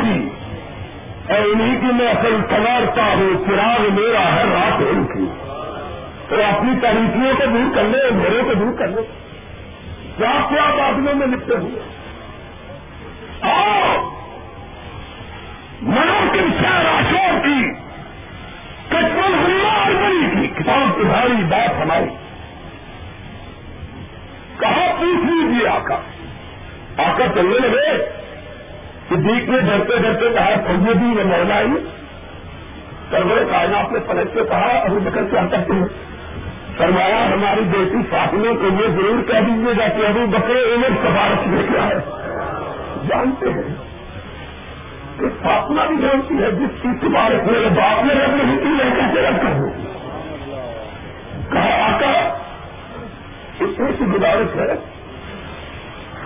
اور انہیں کی میں اصل سوارتا ہوں، چراغ میرا ہے رات ان کی تو اپنی تاریخیوں کو دور کر لے میرے کو دور کر لے۔ کیا کیا بادلوں میں لکھتے ہوئے؟ مناسب شہر اشور کی، کچمن ہمار بڑی کی کتاب تمہاری بات ہماری۔ کہاں پوچھ لیجیے آقا؟ آقا چلنے لگے۔ صدیق نے ڈرتے ڈرتے کہا سیدی و مولائی سرور کائنات نے پلٹ کے کہا، ابو بکر کیا کرتے ہیں؟ فرمایا، ہماری بیٹی فاطمہ کو یہ ضرور کہہ دیجیے گا کہ ابو بکرے عمر سفارش لے کے آئے۔ جانتے ہیں کہ فاطمہ بھی جانتی ہے جس کی سفارش میرے باپ نے رب نہیں کی، میں کیسے رکھ کر دوں کہا، آقا اتنی سی گزارش ہے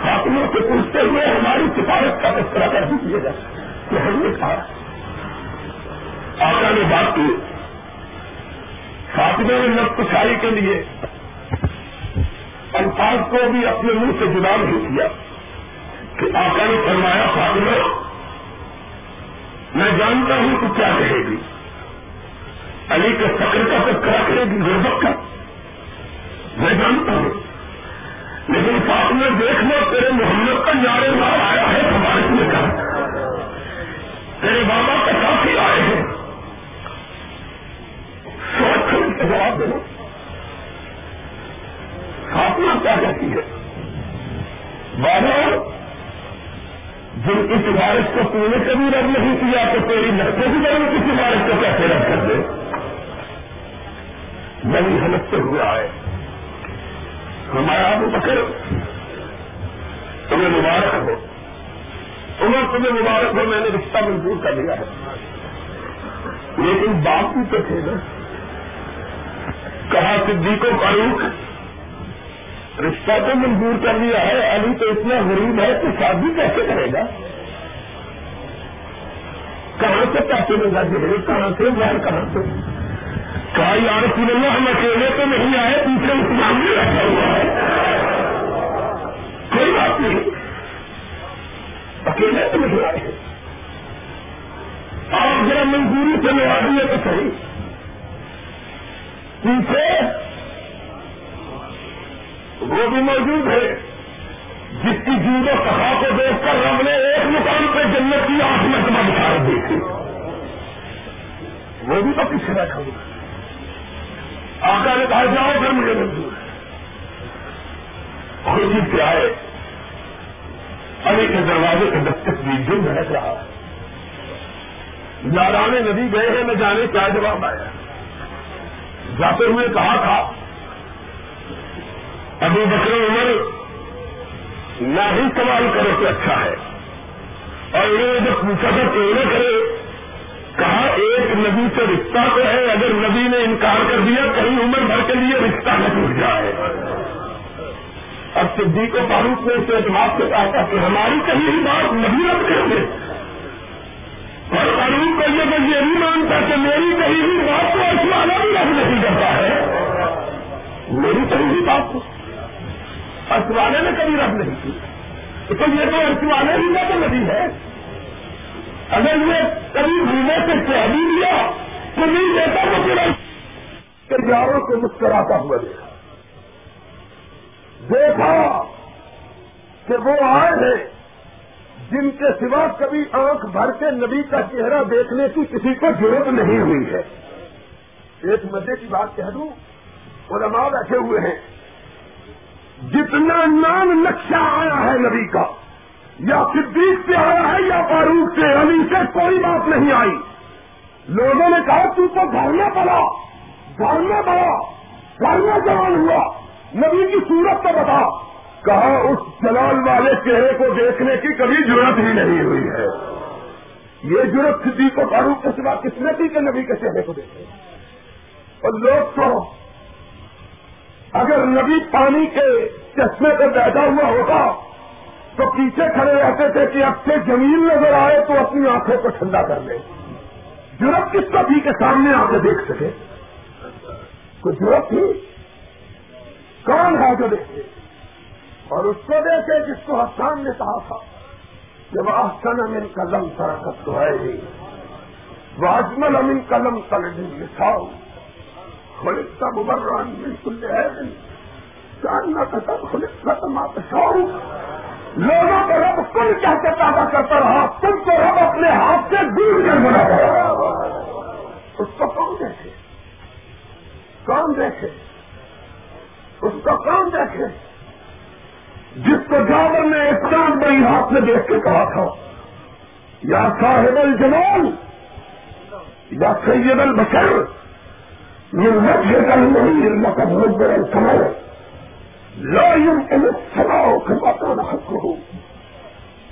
فاطمہ سے پوچھتے ہوئے ہماری سفارش کا تذکرہ کر دیجیے گا۔ کہ ہم نے کہا۔ آقا نے بات کی۔ فاطمہ نے نب کشائی کے لیے الفاظ کو بھی اپنے منہ سے جدا نہیں کیا کہ آقا نے فرمایا، فاطمہ، میں جانتا ہوں کہ کیا کہے گی۔ علی کے فخر کا تذکرہ کرے گی، غربت کا۔ میں جانتا ہوں۔ لیکن فاطمہ دیکھ لو، تیرے محمد کا نعرے مار آیا ہے ہمارے کا تیرے بابا کا کافی آئے ہیں۔ جواب دو۔ فاطمہ کیا کہتی ہے؟ بابا، جن کی سفارش کو تم نے کبھی رد نہیں کیا تو تیری لڑکے بھی بڑی کی سفارش کو کیسے رد کر دے؟ بڑی ہلکتے ہوئے آئے۔ ہمارا ابو بکر تمہیں مبارک ہو۔ عمر تمہیں مبارک ہو، میں نے رشتہ منظور کر لیا ہے۔ لیکن باپ بھی تو تھے نا۔ کہا صدیق و فاروق، رشتہ تو منظور کر لیا ہے، علی تو اتنا غریب ہے کہ شادی کیسے کرے گا؟ کہاں سے پیسے مل جائے کہاں سے میں کہاں سے؟ کہا یار رسول اللہ، ہم اکیلے تو نہیں آئے، دوسرے مسلمان بھی رکھا ہوا ہے کوئی بات نہیں۔ اکیلے تو نہیں آئے۔ آپ ذرا منظوری سے لوا دیے تو صحیح۔ پیچھے وہ بھی موجود ہے جس کی جیو سخا کو دیکھ کر رب نے ایک مقام پہ جنت کی آنکھ میں تمہیں بخار دیکھی۔ وہ بھی تو پیچھے بیٹھا ہوا آقا نے کہا، جاؤ پھر مجھے منظور خوشی سے آئے علی کے دروازے کے دستک بھی جن رہ رہا یارانے نبی گئے ہیں میں جانے کیا جواب آیا۔ جاتے ہوئے کہا تھا ابھی بکر عمر، نہ ہی سوال کرو کہ اچھا ہے۔ اور انہوں نے جب پوچھا تھا کہ انہیں کرے کہا ایک نبی سے رشتہ تو ہے، اگر نبی نے انکار کر دیا کہیں عمر بھر کے لیے رشتہ نہ ٹوٹ جائے۔ اب صدیق و فاروق نے اسے اعتماد سے کہا تھا کہ ہماری کہیں بات نبی رکھ کریں گے۔ اور قانون کو یہ میں یہ نہیں مانتا کہ میری کہیں بھی بات کو اس بھی رد نہیں کرتا ہے۔ میری کہیں بھی بات کو والے نے کبھی رد نہیں کی تو یہ تو والے ہی کا تو نہیں ہے۔ اگر یہ کبھی مہینے سے کہہ لیا تو نہیں دیتا تو پھر یاروں کو مسکراتا ہوا دیکھا۔ دیکھا کہ وہ آئے ہیں جن کے سوا کبھی آنکھ بھر کے نبی کا چہرہ دیکھنے کی کسی کو ضرورت نہیں ہوئی ہے۔ ایک مزے کی بات کہہ دوں، علماء بیٹھے ہوئے ہیں۔ جتنا نام نقشہ آیا ہے نبی کا یا صدیق سے آیا ہے یا فاروق سے علی سے کوئی بات نہیں آئی۔ لوگوں نے کہا، تو تو گھر میں پڑا گھر میں پڑا گھر میں جوان ہوا۔ نبی کی صورت تو بتا۔ کہا، اس جلال والے چہرے کو دیکھنے کی کبھی ضرورت ہی نہیں ہوئی ہے۔ یہ ضرورت کسی کو فاروق کے سوا کس نے کی کہ نبی کے چہرے کو دیکھے۔ اور لوگ تو اگر نبی پانی کے چشمے پہ بیٹھا ہوا ہوگا تو پیچھے کھڑے رہتے تھے کہ اب سے زمین نظر آئے تو اپنی آنکھوں کو ٹھنڈا کر لے۔ ضرورت کس کبھی کے سامنے آ کے دیکھ سکے؟ کوئی ضرورت تھی؟ کون ہے جو دیکھے اور اس کو دیکھے جس کو حسان نے کہا تھا جب آسان میں قدم سرکت تو ہے ہی۔ واجمل امین قلم تلڈی لکھاؤ خلطہ مبران بالکل ہے نہیں جاننا کا سب خلطہ تماشاؤ لوگوں کو رب کل کہتے پیدا کرتا رہا، تم کو رب اپنے ہاتھ سے دور کر بنا اس کو کون دیکھے۔ کون دیکھے۔ اس کو کون دیکھے۔ جس کو جاور نے ایک چاند بڑی ہاتھ میں دیکھ کے کہا تھا، یا صاحب الجمال یا سید البشر یہ مجھے کل نہیں مقد مجبر السمر لا يمكن السماء كما كان حقه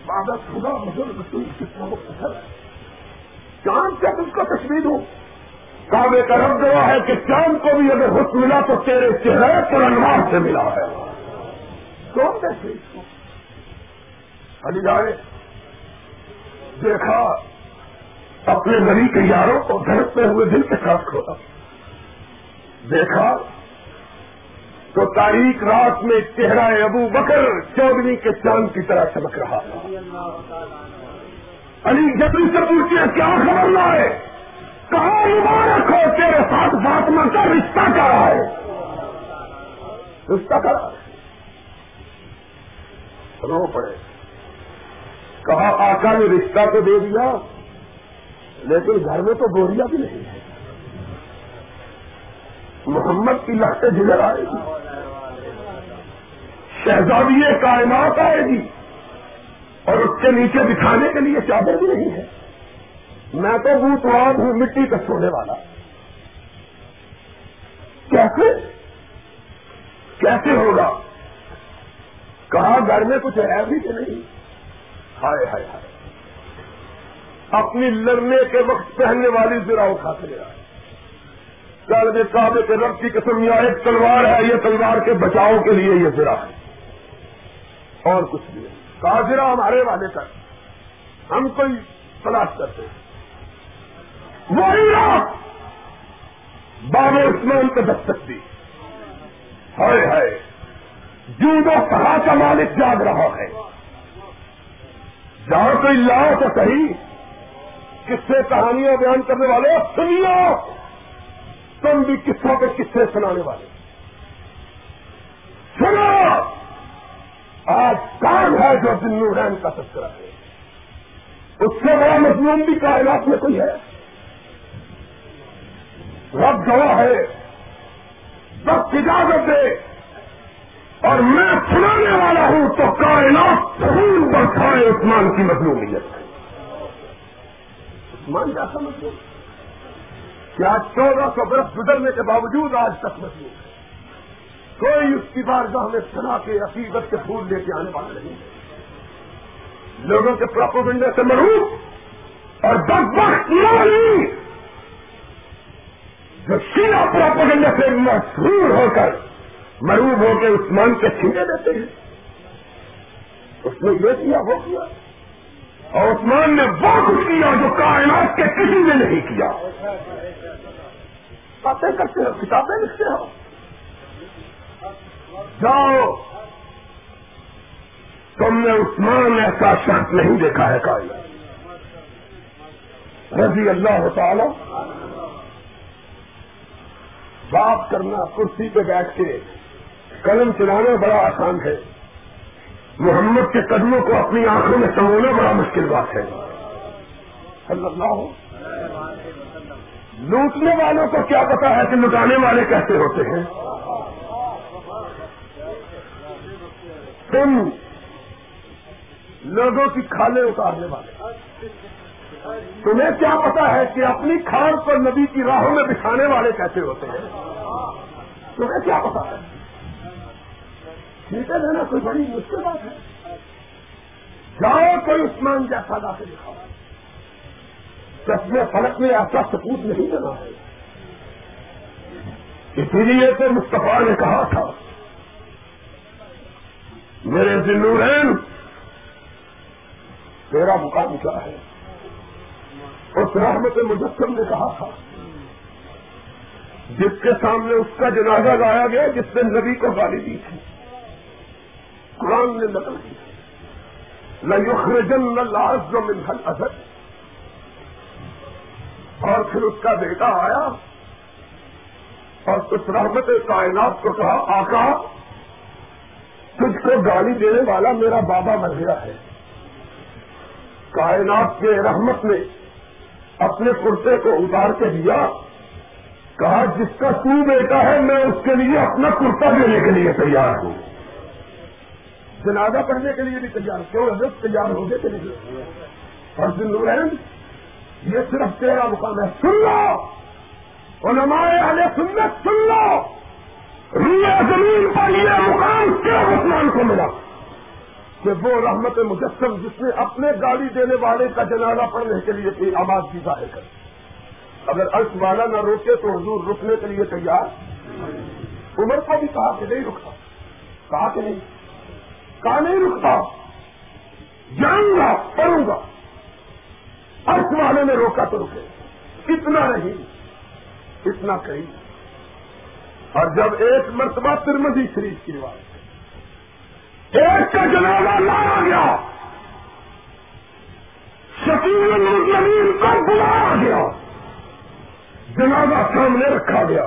بعد خدا بزرگ رسول کتنا مختصر چاند سے اس کو تشویر ہوں کعبے کا رب گواہ ہے کہ چاند کو بھی اگر حکم ملا تو تیرے چہرے پر انوار سے ملا ہے۔ کون دیکھے اس کو؟ علی جائے۔ دیکھا، اپنے نبی کے یاروں کو دھڑکتے ہوئے دل کے ساتھ کھولا دیکھا تو تاریخ رات میں چہرہ ابو بکر چودھری کے چاند کی طرح چمک رہا تھا۔ علی جبری سے پوچھتے کیا خبر لائے کہاں مبارک ہو تیرے ساتھ فاطمہ کا رشتہ کیا ہے؟ رشتہ کرا رو پڑے کہا آقا نے رشتہ تو دے دیا، لیکن گھر میں تو بوریا بھی نہیں ہے۔ محمد کی لہٹیں جگر آئے گی شہزادی کائنات آئے گی اور اس کے نیچے دکھانے کے لیے چادر بھی نہیں ہے۔ میں تو بوتواد ہوں، مٹی کا سونے والا۔ کیسے؟ کیسے ہوگا؟ کہا، گھر میں کچھ ہے بھی کہ نہیں؟ ہائے ہائے ہائے۔ اپنی لڑنے کے وقت پہننے والی ذرا اٹھا کے لے کل میں کعبے کے رب کی قسم یا ایک تلوار ہے، یہ تلوار کے بچاؤ کے لیے یہ ذرا ہے۔ اور کچھ بھی کہا ذرا ہمارے والے کا ہم کوئی تلاش کرتے ہیں۔ وہی رات باب عثمان کو دستک دی۔ ہائے ہائے جودو کہا کا مالک جاگ رہا ہے۔ جہاں کوئی لاؤ تو صحیح، کس سے کہانیاں بیان کرنے والے؟ سنیو۔ تم بھی کسوں کے قصے سنانے والے۔ سنو۔ آج کام ہے جو دن رین کا تذکرہ ہے؟ اس سے بڑا مضمون بھی کائنات میں کوئی ہے؟ رب گواہ ہے، وقت اجازت دے، اور میں سنانے والا ہوں تو کائنات پھول برسائے عثمان کی مظلومیت عثمان کیا سمجھو کیا چودہ سو برس گزرنے کے باوجود آج تک مضمون ہے کوئی اس کی بارگاہ میں سنا کے عقیدت کے پھول لے کے آنے والا نہیں ہے۔ لوگوں کے پراپوگنڈے سے مروف اور دس وقت نہیں جو شیلا پراپوگنڈے سے مشہور ہو کر مروب ہو کے عثمان کے چھینٹے دیتے ہیں۔ اس نے یہ کیا، وہ کیا؟ اور عثمان نے وہ کچھ کیا جو کائنات کے کسی نے نہیں کیا۔ باتیں کرتے ہو کتابیں لکھتے ہو جاؤ۔ تم نے عثمان ایسا شخص نہیں دیکھا ہے کائنات۔ رضی اللہ تعالی۔ بات کرنا کرسی پہ بیٹھ کے قلم چلانا بڑا آسان ہے۔ محمد کے قدموں کو اپنی آنکھوں میں سمونا بڑا مشکل بات ہے۔ صلی اللہ۔ لوٹنے والوں کو کیا پتا ہے کہ لٹانے والے کیسے ہوتے ہیں۔ تم لوگوں کی کھالے اتارنے والے۔ تمہیں کیا پتا ہے کہ اپنی کھال پر نبی کی راہوں میں بچھانے والے کیسے ہوتے ہیں؟ تمہیں کیا پتا ہے؟ ٹھیک ہے نا، کوئی بڑی مشکل بات ہے۔ جاؤ کوئی عثمان جیسا لا کے دکھاؤ۔ چشمے فلک میں ایسا سپوت نہیں دینا ہے۔ اسی لیے تو مصطفیٰ نے کہا تھا میرے ذلورین تیرا مقام کیا ہے؟ اس رحمت مجسم نے کہا تھا، جس کے سامنے اس کا جنازہ لایا گیا، جس نے نبی کو گالی دی تھی، قرآن نے نقل کی لخرجن اللہ من حل اور پھر اس کا بیٹا آیا اور اس رحمت کائنات کو کہا، آقا تجھ کو گالی دینے والا میرا بابا مر گیا ہے۔ کائنات کے رحمت نے اپنے کرتے کو اتار کے دیا۔ کہا، جس کا تو بیٹا ہے، میں اس کے لیے اپنا کرتا دینے کے لیے تیار ہوں۔ جنازہ پڑھنے کے لیے بھی تیار، کیوں؟ حضرت تیار ہو گئے کے لیے۔ اور دن یہ صرف تیرا مقام ہے۔ سن لو! علماء والے سنت، سن لو! رویا زمین پر یہ مقام کیا عثمان کو ملا؟ کہ وہ رحمت مجسم جس نے اپنے گاڑی دینے والے کا جنازہ پڑھنے کے لیے کوئی آواز بھی ظاہر کر اگر عرش والا نہ روکے تو حضور رکنے کے لیے تیار؟ عمر کو بھی کہا کہ نہیں رکتا۔ کہا کہ نہیں۔ کہا نہیں رکتا۔ جاؤں گا، پڑھوں گا۔ عرش والے نے روکا تو رکے۔ اتنا نہیں، اتنا کہیں۔ اور جب ایک مرتبہ ترمدی شریف کی بات ایک کا جنازہ لایا گیا۔ شکیل زمین کو بلایا گیا۔ جنازہ سامنے رکھا گیا۔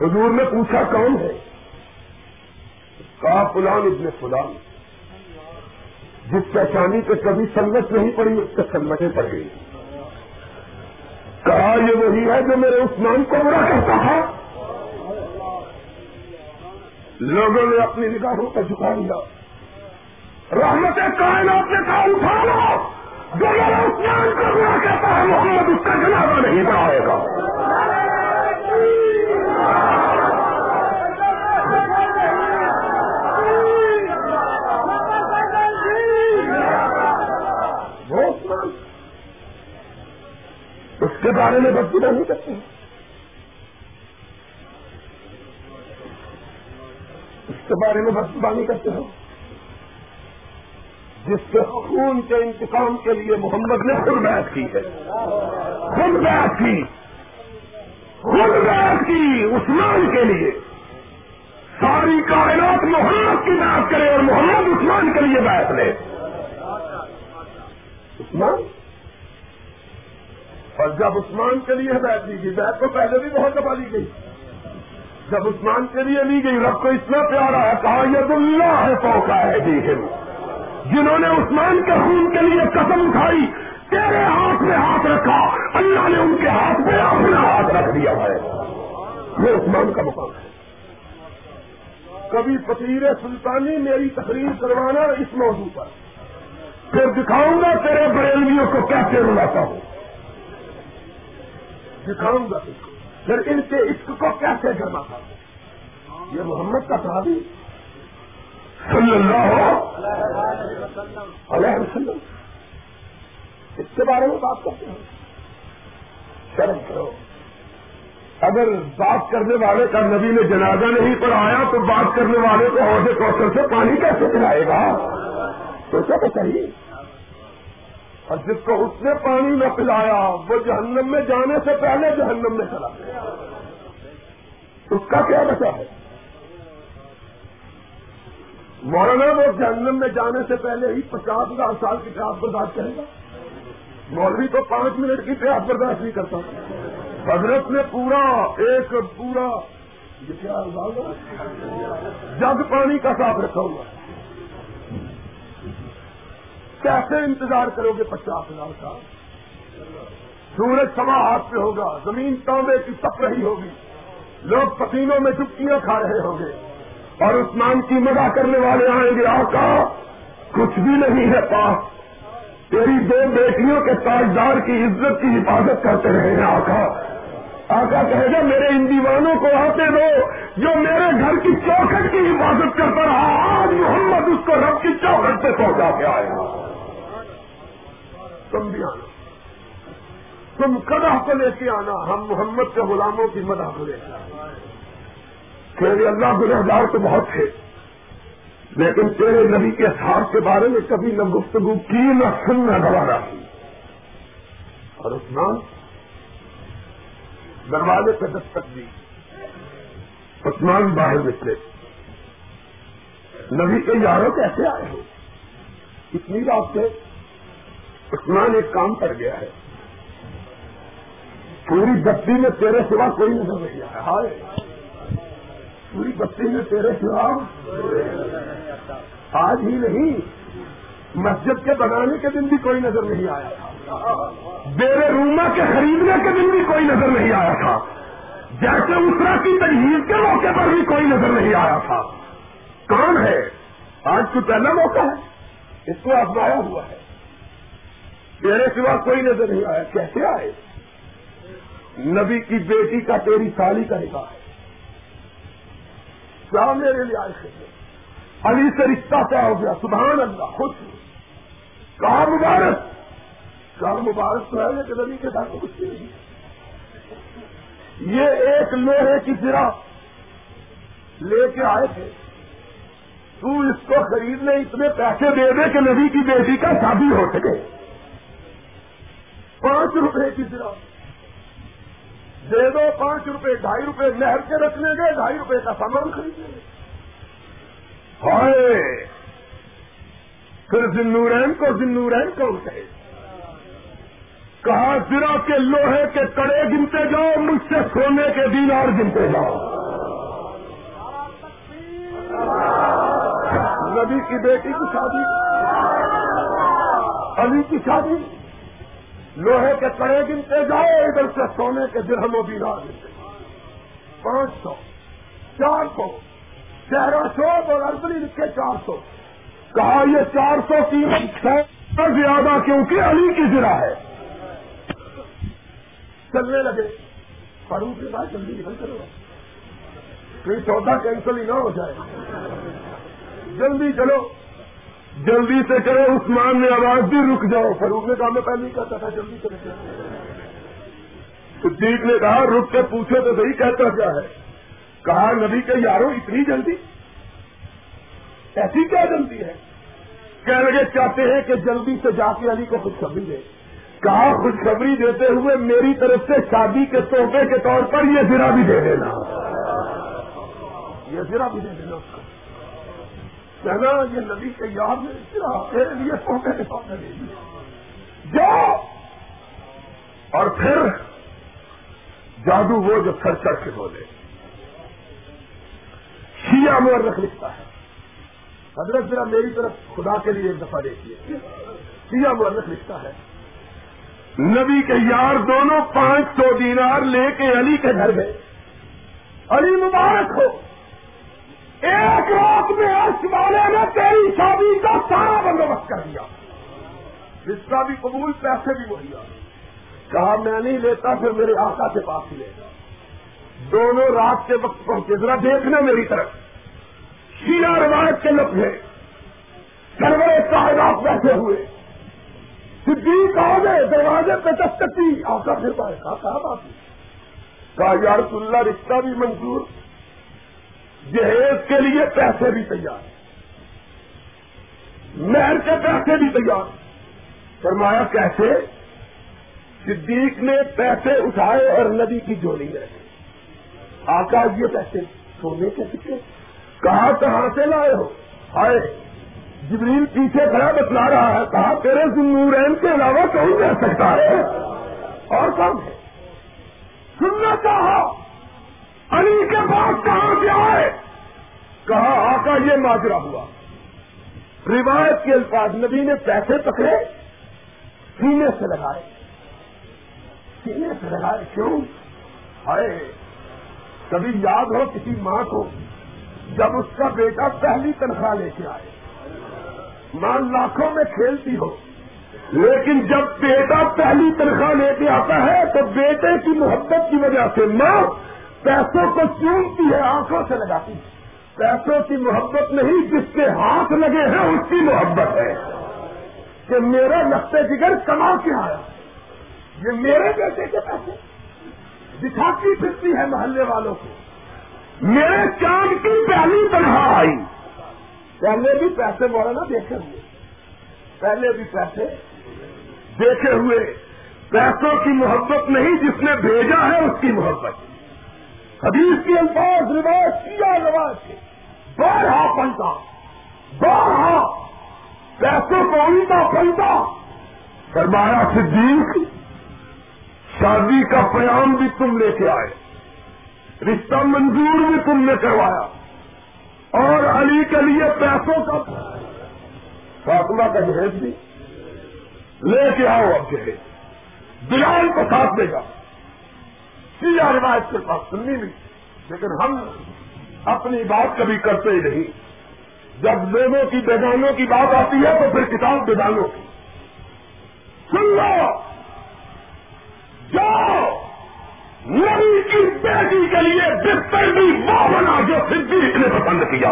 حضور نے پوچھا، کون ہے؟ کہا، فلان ابن فلان۔ جس پہچانی پہ کبھی سنگت نہیں پڑی، اس سے سنگتیں پڑ گئی کہا، یہ وہی ہے جو میرے عثمان کو برا کرتا تھا۔ لوگوں نے اپنی نگاہوں کا جھکا لیا رحمت کائنات نے کہا، اٹھا لو۔ جو میرا عثمان کو کہتا ہے محمد، اس کا جنازہ نہیں بڑھائے گا۔ اس کے بارے میں بس نہیں کرتے۔ ہیں کے بارے میں بدبانی کرتے ہو۔ جس کے خون کے انتقام کے لیے محمد نے خود بیعت کی ہے۔ خود بیعت کی۔ خود بیعت کی عثمان کے لیے۔ ساری کائنات محمد کی بات کرے اور محمد عثمان کے لیے بیعت لے۔ عثمان؟ اور جب عثمان کے لیے ہدایت دی گئی، بیعت تو پہلے بھی بہت دفعہ لی گئی۔ جب عثمان کے لیے لی گئی رب کو اتنا پیارا ہے، کہا ید اللہ ہے پوکا ہے جنہوں نے عثمان کے خون کے لیے قسم اٹھائی، تیرے ہاتھ میں ہاتھ رکھا، اللہ نے ان کے ہاتھ میں اپنا ہاتھ رکھ دیا ہے۔ یہ عثمان کا مقام ہے۔ کبھی فقیر سلطانی میری تقریر کروانا اس موضوع پر۔ پھر دکھاؤں گا تیرے بریلویوں کو کیسے رلاتا ہوں۔ دکھاؤں گا پھر ان کے عشق کو کیسے کرنا تھا یہ محمد کا صحابی صلی اللہ علیہ وسلم۔ اس کے بارے میں بات کرتے ہیں۔ شرم کرو۔ اگر بات کرنے والے کا نبی نے جنازہ نہیں پڑھایا تو بات کرنے والے کو عہدے کوشل سے پانی کیسے پلائے گا؟ سوچا تو صحیح۔ اور جس کو اس نے پانی نہ پلایا، وہ جہنم میں جانے سے پہلے جہنم میں چلا گیا۔ اس کا کیا بچا ہے؟ مولانا، وہ جہنم میں جانے سے پہلے ہی پچاس ہزار سال کی پیاس برداشت کرے گا۔ مولوی تو پانچ منٹ کی پیاس برداشت نہیں کرتا حضرت نے پورا، ایک پورا، یہ کیا جگ پانی کا ساتھ رکھا ہوا کیسے انتظار کرو گے پچاس ہزار سال سورج سوا ہاتھ پہ ہوگا، زمین تانبے کی تپ رہی ہوگی۔ لوگ پسینوں میں چپکیاں کھا رہے ہوں گے۔ اور عثمان کی مزہ کرنے والے آئیں گے، آقا، کچھ بھی نہیں ہے پاس۔ تیری دو بیٹیوں کے تاجدار کی عزت کی حفاظت کرتے رہے ہیں، آقا۔ آقا کہے گا، میرے ان دیوانوں کو آتے دو، جو میرے گھر کی چوکھٹ کی حفاظت کرتا رہا، آج محمد اس کو رب کی چوکھٹ سے پہنچا کے آئے گا۔ تم بھی آنا۔ تم کدا کو لے کے آنا؟ ہم محمد کے غلاموں کی مدح کو لے کے آنا۔ تیرے اللہ گنہدار تو بہت تھے، لیکن تیرے نبی کے ساتھ کے بارے میں کبھی نہ گفتگو کی، نہ سننا گوارا کی۔ اور عثمان، دروازے پہ دستک دی۔ عثمان باہر نکلے۔ نبی کے یاروں کیسے آئے ہو؟ اتنی رات سے عثمان ایک کام کر گیا ہے۔ پوری بستی میں تیرے سوا کوئی نظر نہیں آیا۔ ہائے۔ پوری بستی میں تیرے سوا آج ہی نہیں۔ مسجد کے بنانے کے دن بھی کوئی نظر نہیں آیا تھا۔ میرے روما کے خریدنے کے دن بھی کوئی نظر نہیں آیا تھا۔ جیسے اسرا کی تجہیز کے موقع پر بھی کوئی نظر نہیں آیا تھا۔ کون ہے؟ آج تو پہلا موقع ہے۔ اس کو آزمایا ہوا ہے۔ میرے سوا کوئی نظر نہیں آیا. کیسے آئے؟ نبی کی بیٹی کا تیری سالی کا نکاح ہے. کیا میرے لیے آئے علی سے رشتہ کیا ہو گیا. سبحان اللہ خوش کہا مبارک. کہا مبارک تو ہے کہ نبی کے ساتھ کچھ نہیں. یہ ایک لوہے کی سرا لے کے آئے تھے. تو اس کو خریدنے اتنے پیسے دے دے کہ نبی کی بیٹی کا شادی ہو سکے. پانچ روپے کی سرا دے دو پانچ روپے، ڈھائی روپے نہر کے رکھنے گئے ڈھائی روپے کا سامان خریدیں گے۔ ہائے! پھر زنورین کو زنورین کو اٹھے کہا ذرا کے لوہے کے کڑے گنتے جاؤ، مجھ سے سونے کے دن اور گنتے جاؤ۔ نبی کی بیٹی کی شادی۔ علی کی شادی۔ لوہے کے کڑے گنتے جاؤ، ادھر سے سونے کے درہم و دینار گنتے پانچ سو، چار سو، چہرہ سو اور اربلی لکھے چار سو۔ کہا، یہ چار سو قیمت زیادہ کیونکہ علی کی ذرا ہے۔ چلنے لگے۔ فاروق کے بعد جلدی نکل کرو کوئی سودا کینسل ہی نہ ہو جائے۔ جلدی چلو۔ جلدی سے کرو عثمان نے آواز بھی رک جاؤ۔ فروخ نے کہا میں پہلے ہی کہتا تھا جلدی چلے صدیق نے کہا رک کے پوچھو تو صحیح کہتا کیا ہے۔ کہا نبی کے یارو اتنی جلدی؟ ایسی کیا جلدی ہے؟ کہہ لگے چاہتے ہیں کہ جلدی سے جا کے علی کو خوشخبری دے۔ کہا خوشخبری دیتے ہوئے میری طرف سے شادی کے تحفے کے طور پر یہ زرا بھی دے دینا۔ یہ زرا بھی دے دینا۔ کہنا یہ نبی کے یاد میں لیے سونے کے سامنے جاؤ۔ اور پھر جادو وہ جو سر چڑھ کے بولے۔ شیعہ مورخ لکھتا ہے۔ حضرت ذرا میری طرف خدا کے لیے ایک دفعہ دیکھیے۔ شیعہ مورخ لکھتا ہے۔ نبی کے یار دونوں پانچ سو دینار لے کے علی کے گھر گئے علی مبارک ہو۔ ایک رات میں اس والے نے تیری شادی کا سارا بندوبست کر دیا۔ جس کا بھی قبول، پیسے بھی مہیا۔ کہا، میں نہیں لیتا، پھر میرے آقا کے پاس ہی لے۔ گا دونوں رات کے وقت پہنچے ذرا دیکھنا میری طرف۔ شیلا روایت کے لفظ سرور صاحبات بیٹھے ہوئے۔ صدیق آ گئے، دروازے پہ دستکی آقا پھر پائے کہا کہا بات کہا، یار اللہ رشتہ بھی منظور۔ جہیز کے لیے پیسے بھی تیار مہر کے پیسے بھی تیار فرمایا کیسے؟ صدیق نے پیسے اٹھائے اور ندی کی جوڑی ہے آقا یہ پیسے سونے کے سکے کہاں کہاں سے لائے ہو؟ آئے، جبریل پیچھے کھڑا بتلا رہا ہے۔ کہا، تیرے نورین کے علاوہ کون رہ سکتا ہے؟ اور کون ہے؟ سننا چاہا۔ علی کے پاس کہاں سے آئے؟ کہا آقا یہ ماجرا ہوا؟ روایت کے الفاظ نبی نے پیسے پکڑے، سینے سے لگائے۔ سینے سے لگائے کیوں؟ ہائے، کبھی یاد ہو کسی ماں کو جب اس کا بیٹا پہلی تنخواہ لے کے آئے۔ ماں لاکھوں میں کھیلتی ہو، لیکن جب بیٹا پہلی تنخواہ لے کے آتا ہے تو بیٹے کی محبت کی وجہ سے ماں پیسوں کو چونتی ہے، آنکھوں سے لگاتی ہے۔ پیسوں کی محبت نہیں، جس کے ہاتھ لگے ہیں، اس کی محبت ہے۔ کہ میرا لگتے جگر کما کے آیا۔ یہ میرے بیٹے کے پیسے۔ دکھاتی پھرتی ہے محلے والوں کو۔ میرے چاند کی پہلی تنخواہ آئی۔ پہلے بھی پیسے مولانا دیکھے ہوئے۔ پہلے بھی پیسے دیکھے ہوئے۔ پیسوں کی محبت نہیں، جس نے بھیجا ہے، اس کی محبت۔ حدیث کی الفاظ رواج کیا رواج کے۔ بارہ پلٹا بارہ پیسوں کو الٹا پلٹا فرمایا، صدیق، شادی کا پیام بھی تم لے کے آئے۔ رشتہ منظور بھی تم نے کروایا۔ اور علی کے لیے پیسوں کا فاطمہ کا جہیز بھی۔ لے کے آؤ اب جہیز۔ بلال کو ساتھ دے گا سیاہ روایت کے پاس سننی نہیں، لیکن ہم اپنی بات کبھی کرتے ہی نہیں۔ جب لوگوں کی بیگانوں کی بات آتی ہے تو پھر کتاب بیگانوں کی۔ سن لو۔ جاؤ۔ نبی کی بیٹی کے لیے بستر بھی وہ بنا جو صدیق نے پسند کیا۔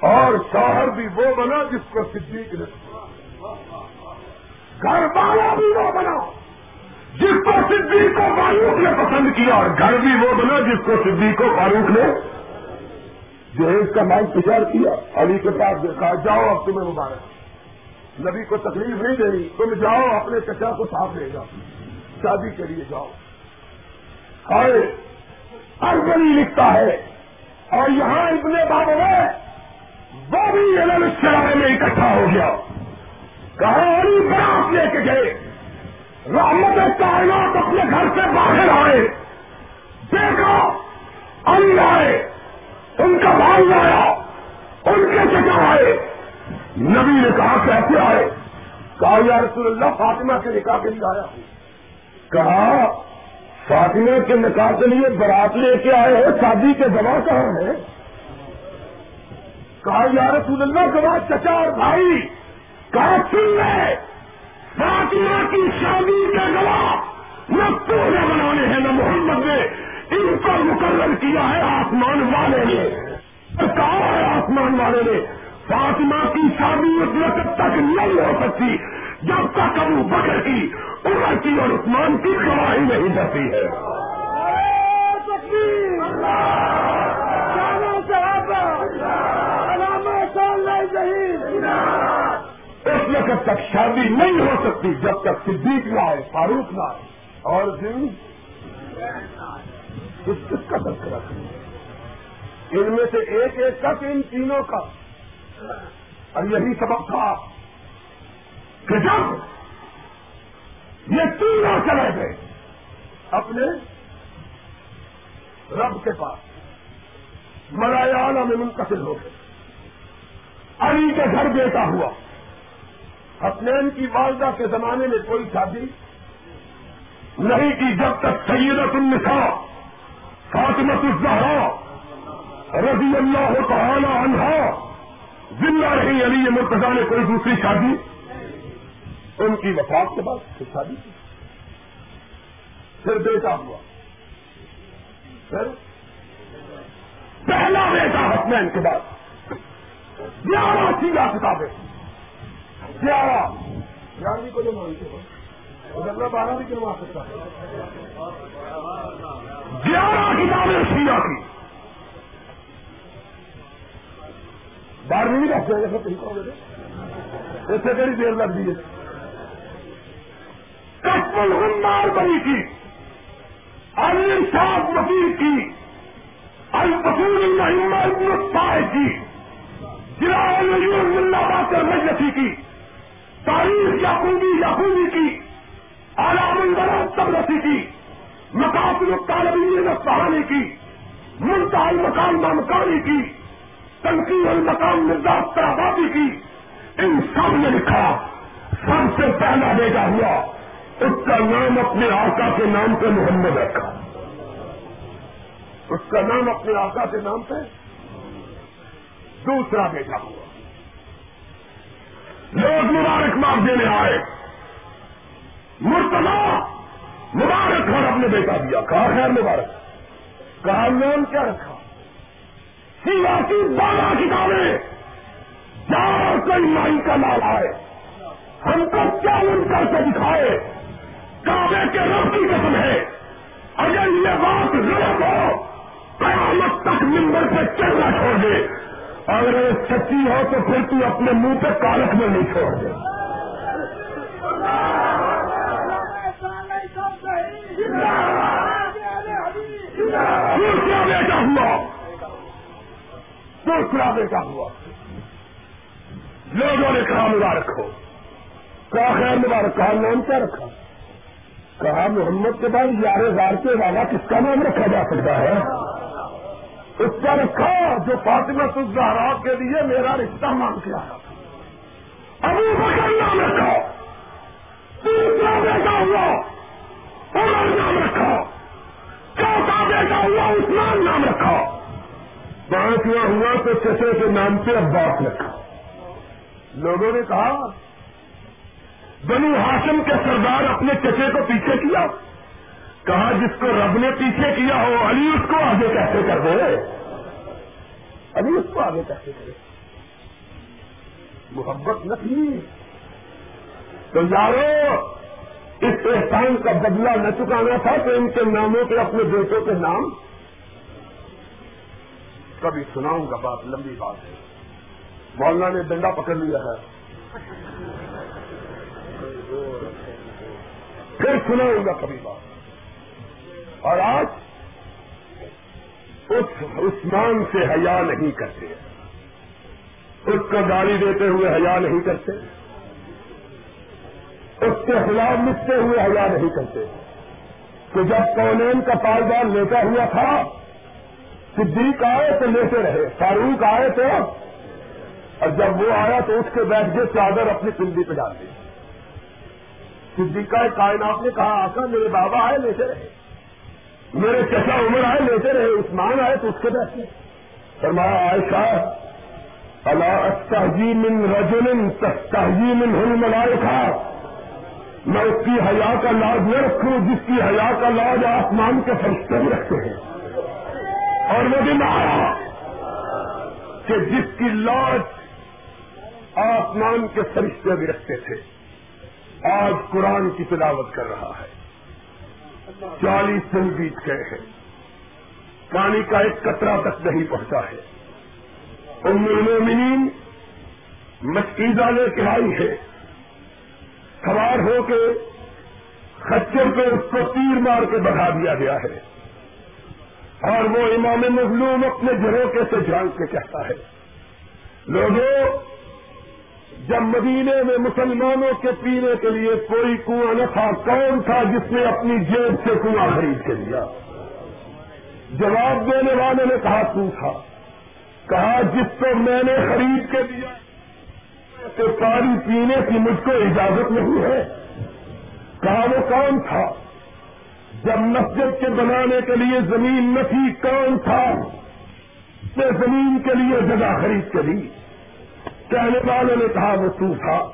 اور شوہر بھی وہ بنا جس کو صدیق نے۔ گھر والا بھی وہ بنا۔ جس کو صدیق کو فاروق نے پسند کیا اور گھر بھی وہ بنا جس کو صدیق کو فاروق نے جو ہے اس کا مال پچار کیا، علی کے پاس دیکھا جاؤ اب تمہیں مبارک۔ نبی کو تکلیف نہیں دینی تم جاؤ، اپنے چچا کو ساتھ لے جاؤ۔ شادی کے لیے جاؤ۔ آئے اربنی لکھتا ہے۔ اور یہاں اتنے بابو ہے، وہ بھی شرارے میں اکٹھا ہو گیا۔ کہاں علی برات لے کے گئے۔ رحمت کائنات اپنے گھر سے باہر آئے۔ دیکھا علی آئے، ان کا بال لایا ان کے چچا آئے۔ نبی نے کہا، کیسے آئے؟ کہا، یا رسول اللہ، فاطمہ کے نکاح کے لیے آیا کہا، فاطمہ کے نکاح کے لیے برات لے کے آئے ہو، شادی کے گواہ کہاں ہے کہا، یا رسول اللہ گواہ چچا اور بھائی، کہا، سن لے۔ فاطمہ کی شادی کے گواہ نہ پورے بنانے ہیں، نہ محمد نے ان کو مقرر کیا ہے آسمان والے نے۔ کہا ہے آسمان والے نے۔ فاطمہ کی شادی اس وقت تک نہیں ہو سکتی، جب تک ابو بکر کی عمر کی اور عثمان کی گواہی نہیں جاتی ہے اس وقت تک شادی نہیں ہو سکتی جب تک صدیق نہ آئے، فاروق نہ آئے۔ اور کس کس کا تذکرہ ان میں سے ایک ایک تک ان تینوں کا۔ اور یہی سبق تھا کہ جب یہ تینوں چلے گئے اپنے رب کے پاس ملایالہ میں منتقل ہو گئے۔ علی کے گھر بیٹا ہوا۔ حسنین کی والدہ کے زمانے میں کوئی شادی نہیں کی جب تک سیدت النساء فاطمت الزہرا رضی اللہ تعالی عنہ زندہ رہی علی مرتضی نے کوئی دوسری شادی؟ ان کی وفات کے بعد پھر شادی کی۔ پھر بیٹا ہوا۔ پھر پہلا بیٹا حسنین کے بعد۔ گیارہ سیدھا کتابیں۔ گیارہ گیارہویں کو جو مانتے ہو۔ اللہ بارہ بھی کروا سکتا ہے۔ گیارہ کتابیں سیاح کی۔ بارہویں بھی رکھتے جیسے کہیں کہو ایسے کئی دیر لگ ہے۔ کسم الغمار بنی کی۔ علی الشاف وزیر کی۔ البسول محمد ابن کی۔ جلال اللہ باقر مجلسی کی۔ تاریخ یاقوبی یاقوبی کی علام البرات تبرسی کی مقاصد الطالبین الصحانی کی منتحل مکان مامکانی کی، تنقید المقام مزاج آبادی کی، ان سب نے لکھا، سب سے پہلا بیٹا ہوا، اس کا نام اپنے آقا کے نام پہ محمد رکھا اس کا نام اپنے آقا کے نام پہ دوسرا بیٹا ہوا۔ لوگ مبارک مار دینے آئے۔ مرتبہ مبارک اور اپنے بیٹا دیا۔ کہا خیر مبارک۔ کہا نام کیا رکھا؟ سیاسی بارہ کتابیں۔ جہاں کوئی مائی کا نام آئے۔ ہم کو چیلنج کر کے دکھائے؟ کعبے کے رب کی قسم ہے۔ اگر یہ بات غلط ہو، قیامت تک ممبر سے چلنا چھوڑ دے۔ اگر سچی ہو تو پھر تو اپنے منہ پہ کالک میں نہیں چھوڑ دے۔ دوسرا بیٹا ہوا؟ دوسرا بیٹا ہوا؟ لوگوں نے کہا مبارک ہو۔ کہا خیر مبارک، کہا نام کیا رکھا؟ کہا محمد کے بعد یار زار کے علاوہ کس کا نام رکھا جا سکتا ہے؟ اس کا رکھا جو فاطمہ الزہرا کے لیے میرا رشتہ مان کے آیا تھا۔ ابو بکر نام رکھا تیسرا بیٹا ہوا۔ عمر نام رکھا چوتھا بیٹا ہوا۔ عثمان نام رکھا پانچواں ہوا تو چچے کے نام پہ عباس رکھا۔ لوگوں نے کہا، بنو ہاشم کے سردار اپنے چچے کو پیچھے کیا۔ کہا جس کو رب نے پیچھے کیا ہو، علی اس کو آگے کیسے کر دے۔ علی اس کو آگے کیسے کرے محبت نہ تھی تو یارو، اس احسان کا بدلہ نہ چکانا تھا تو ان کے ناموں پہ اپنے بیٹوں کے نام۔ کبھی سناؤں گا بات، لمبی بات ہے۔ مولانا نے ڈنڈا پکڑ لیا ہے۔ پھر سناؤں گا کبھی بات۔ اور آج اس عثمان سے حیا نہیں کرتے۔ اس کو گالی دیتے ہوئے حیا نہیں کرتے۔ اس کے خلاف مٹتے ہوئے حیا نہیں کرتے۔ کہ جب کونین کا پائیدار لیتا ہوا تھا، صدیق آئے تو لیتے رہے، فاروق آئے تو۔ اور جب وہ آیا تو اس کے بیٹھ کے چادر اپنی پنڈی پہ ڈال دی۔ صدیقہ کائنات نے کہا، آقا میرے بابا آئے، لیتے رہے۔ میرے چچا عمر آئے، لیتے رہے، عثمان آئے، تو اس کے بیٹھے فرمایا، عائشہ اللہ من رجل تحجی من ہن ملائے تھا میں اس کی حیا کا لاج نہ رکھوں، جس کی حیا کا لاج آسمان کے فرشتے بھی رکھتے ہیں۔ اور وہ بھی آیا کہ جس کی لاج آسمان کے فرشتے بھی رکھتے تھے۔ آج قرآن کی تلاوت کر رہا ہے۔ چالیس دن بیت گئے ہیں۔ پانی کا ایک قطرہ تک نہیں پہنچا ہے۔ ام المومنین مسکیزہ نے کہائی ہے سوار ہو کے خچر پہ اس کو تیر مار کے بڑھا دیا گیا ہے۔ اور وہ امام مظلوم اپنے جھروکے سے جھانک کے کہتا ہے۔ لوگوں جب مدینے میں مسلمانوں کے پینے کے لیے کوئی کنواں نہ تھا، کون تھا جس نے اپنی جیب سے کنواں خرید کے لیا؟ جواب دینے والے نے کہا، تو تھا۔ کہا، جس کو میں نے خرید کے دیا تو پانی پینے کی مجھ کو اجازت نہیں ہے۔ کہا، وہ کون تھا؟ جب مسجد کے بنانے کے لیے زمین نہ تھی، کون تھا؟ زمین کے لیے جگہ خرید کے لی۔ کہنے والوں نے کہا وہ تھا۔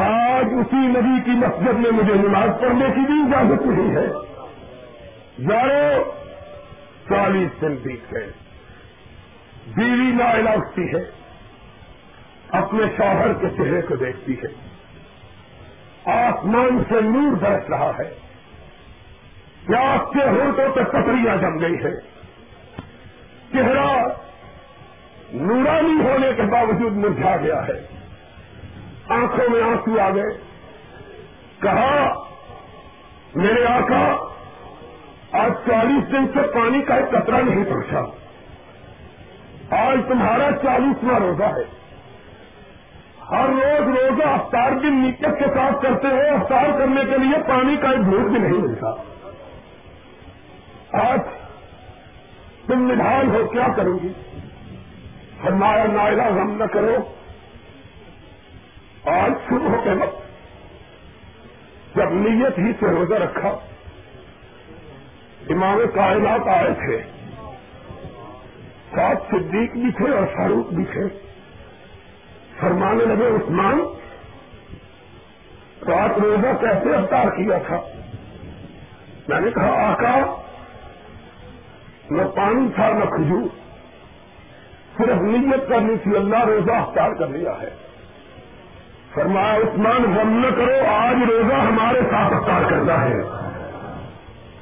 آج اسی نبی کی مسجد میں مجھے نماز پڑھنے کی بھی اجازت نہیں ہے۔ یارو، چالیس دن بیت گئے۔ بیوی نائلہ اٹھتی ہے۔ اپنے شوہر کے چہرے کو دیکھتی ہے۔ آسمان سے نور برس رہا ہے۔ پیاس کے ہوٹوں پہ پتریاں جم گئی ہے چہرہ نورانی ہونے کے باوجود مرجھا گیا ہے۔ آنکھوں میں آنسو آ گئے۔ کہا، میرے آقا، آج چالیس دن سے پانی کا ایک قطرہ نہیں پہنچا۔ آج تمہارا چالیسواں روزہ ہے۔ ہر روز روزہ افطار بھی نیچت کے ساتھ کرتے ہو افطار کرنے کے لیے پانی کا ایک بھوک بھی نہیں ملتا۔ آج تم نبھال ہو، کیا کروں گی؟ فرمایا نائلہ غم نہ کرو۔ آج صبح کے وقت جب نیت ہی سے روزہ رکھا، امام کائنات آئے تھے۔ سات صدیق بھی تھے اور فاروق بھی تھے۔ فرمانے لگے، عثمان، رات روزہ کیسے افطار کیا تھا؟ میں نے کہا، آقا، نہ پانی تھا نہ کھجور۔ صرف نیت کرنی تھی اللہ روزہ افطار کر لیا ہے۔ فرمایا، عثمان، غم نہ کرو، آج روزہ ہمارے ساتھ افطار کرنا ہے۔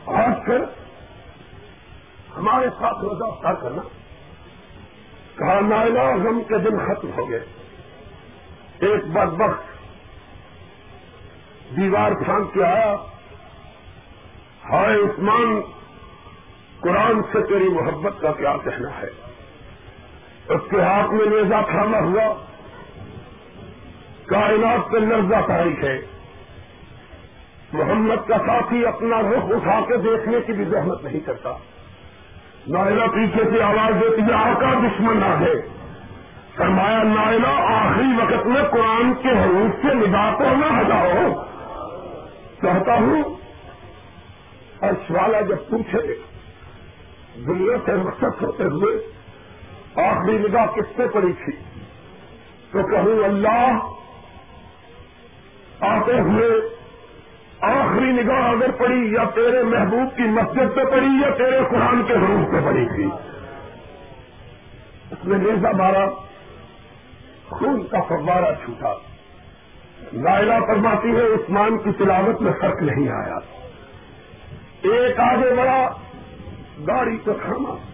آج پھر ہمارے ساتھ روزہ افطار کرنا۔ کہا نائلہ غم کے دن ختم ہو گئے ایک بد وقت دیوار پھانک کے آیا۔ ہائے عثمان، قرآن سے تیری محبت کا کیا کہنا ہے؟ اس کے ہاتھ میں نیزا تھاما ہوا۔ کائنات سے لرزہ تاریخ ہے۔ محمد کا ساتھی اپنا رخ اٹھا کے دیکھنے کی بھی زحمت نہیں کرتا۔ نائلہ پیچھے سے آواز دیتی ہے، آقا دشمن نہ ہے فرمایا، نائلہ، آخری وقت میں قرآن کے حروف سے نگاہ نہ ہٹاؤ۔ چاہتا ہوں اور سوالا جب پوچھے، دنیا سے مقصد ہوتے ہوئے آخری نگاہ کس سے پڑی تھی؟ تو کہوں اللہ، آتے ہوئے آخری نگاہ اگر پڑی یا تیرے محبوب کی مسجد پہ پڑی یا تیرے قرآن کے حروف پہ پڑی تھی؟ اس میں مرزا مارا، خون کا فوارہ چھوٹا۔ لائلہ فرماتی ہے عثمان کی تلاوت میں فرق نہیں آیا۔ ایک آگے بڑا گاڑی کو تھاما۔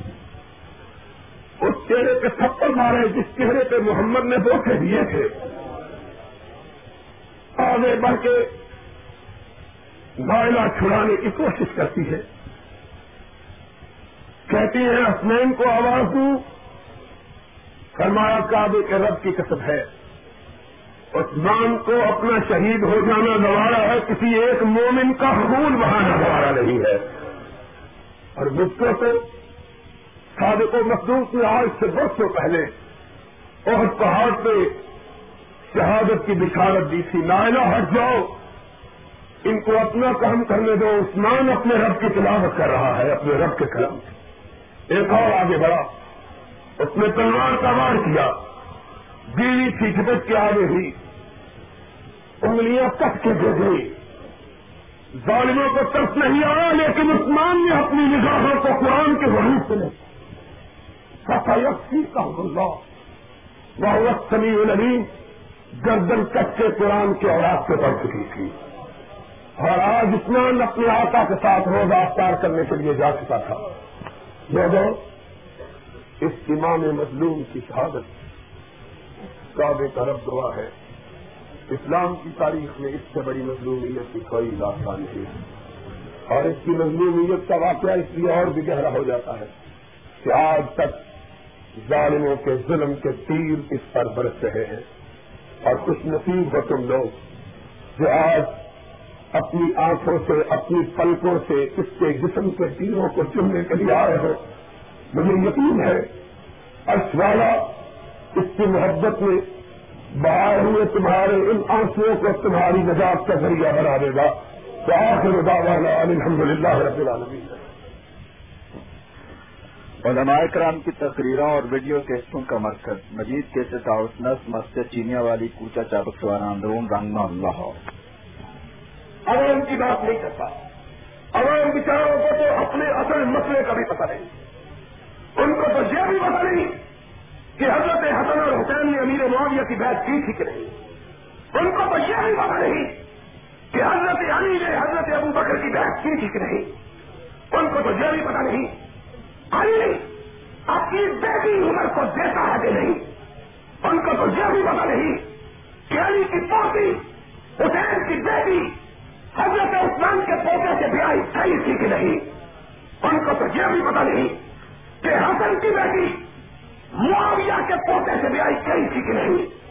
اس چہرے پہ تھپڑ مارے جس چہرے پہ محمد نے بوٹے دیے تھے۔ آگے بڑھ کے گائلہ چھڑانے کی کوشش کرتی ہے۔ کہتی ہیں اسمین کو آواز دوں۔ فرمایا، کعبے کے رب کی قسم ہے۔ عثمان کو اپنا شہید ہو جانا گوارا ہے، کسی ایک مومن کا خون بہانا گوارا نہیں ہے۔ اور مجھ کو تو صادق و مخدوم کی آج سے برسوں پہلے اور پہاڑ پہ شہادت کی بشارت دی تھی۔ نائلہ ہٹ جاؤ ان کو اپنا کام کرنے دو۔ عثمان اپنے رب کی تلاوت کر رہا ہے، اپنے رب کے قلم ایک اور آگے بڑھا۔ اس نے تلوار کا وار کیا۔ بیوی تھی جھپٹ کے آگے ہوئی۔ انگلیاں کٹ کے دے گئی۔ ظالموں کو ترس نہیں آیا، لیکن عثمان نے اپنی نگاہوں کو قرآن کے غروب سے نہیں سفائی کا اللہ بہت سمی العلیم گردن کٹ کے قرآن کے اوراق سے پڑ چکی تھی۔ اور آج عثمان اپنے آقا کے ساتھ روزہ افطار کرنے کے لیے جا چکا تھا۔ لوگوں، اس امام مظلوم کی شہادت کعبے کا رب دعا ہے۔ اسلام کی تاریخ میں اس سے بڑی مظلومیت کی کوئی داستان نہیں اور اس کی مظلومیت کا واقعہ اس لیے اور بھی گہرا ہو جاتا ہے کہ آج تک ظالموں کے ظلم کے تیر اس پر برس رہے ہیں۔ اور کچھ نصیب ہو تم لوگ جو آج اپنی آنکھوں سے، اپنی پلکوں سے اس کے جسم کے تیروں کو چننے کے لیے آئے ہو، مجھے یقین ہے والا اس کی محبت میں باہر ہوئے تمہارے ان آنسو کو تمہاری نجات کا ذریعہ بنا دے گا۔ تو آخر دعوانا الحمد للہ رب العالمین۔ علماء کرام کی تقریروں اور ویڈیو کیسٹوں کا مرکز، مجید کے ہاؤس نس، مسجد چینیا والی کوچا چابک سوارا اندرون رنگنا، اللہ عوام کی بات نہیں کرتا عوام بچاروں کو تو اپنے اصل مسئلے کا بھی پتہ نہیں۔ ان کو تو یہ بھی پتہ نہیں کہ حضرت حسن اور حسین نے امیر معاویہ کی بات کی تھی کہ نہیں۔ ان کو تو یہ بھی پتا نہیں کہ حضرت علی نے حضرت ابو بکر کی بات کی تھی کہ نہیں۔ ان کو تو یہ بھی پتا نہیں علی اپنی بیٹی عمر کو دیتا ہے کہ نہیں؟ ان کو تو یہ بھی پتا نہیں کہ علی کی پوتی، حسین کی بیٹی، حضرت عثمان کے پوتے سے بیائی صحیح تھی کہ نہیں؟ ان کو تو یہ بھی پتا نہیں کہ حسن کی بیٹی معاویہ کے پوتے سے بھی آئی کئی تھی کہ نہیں؟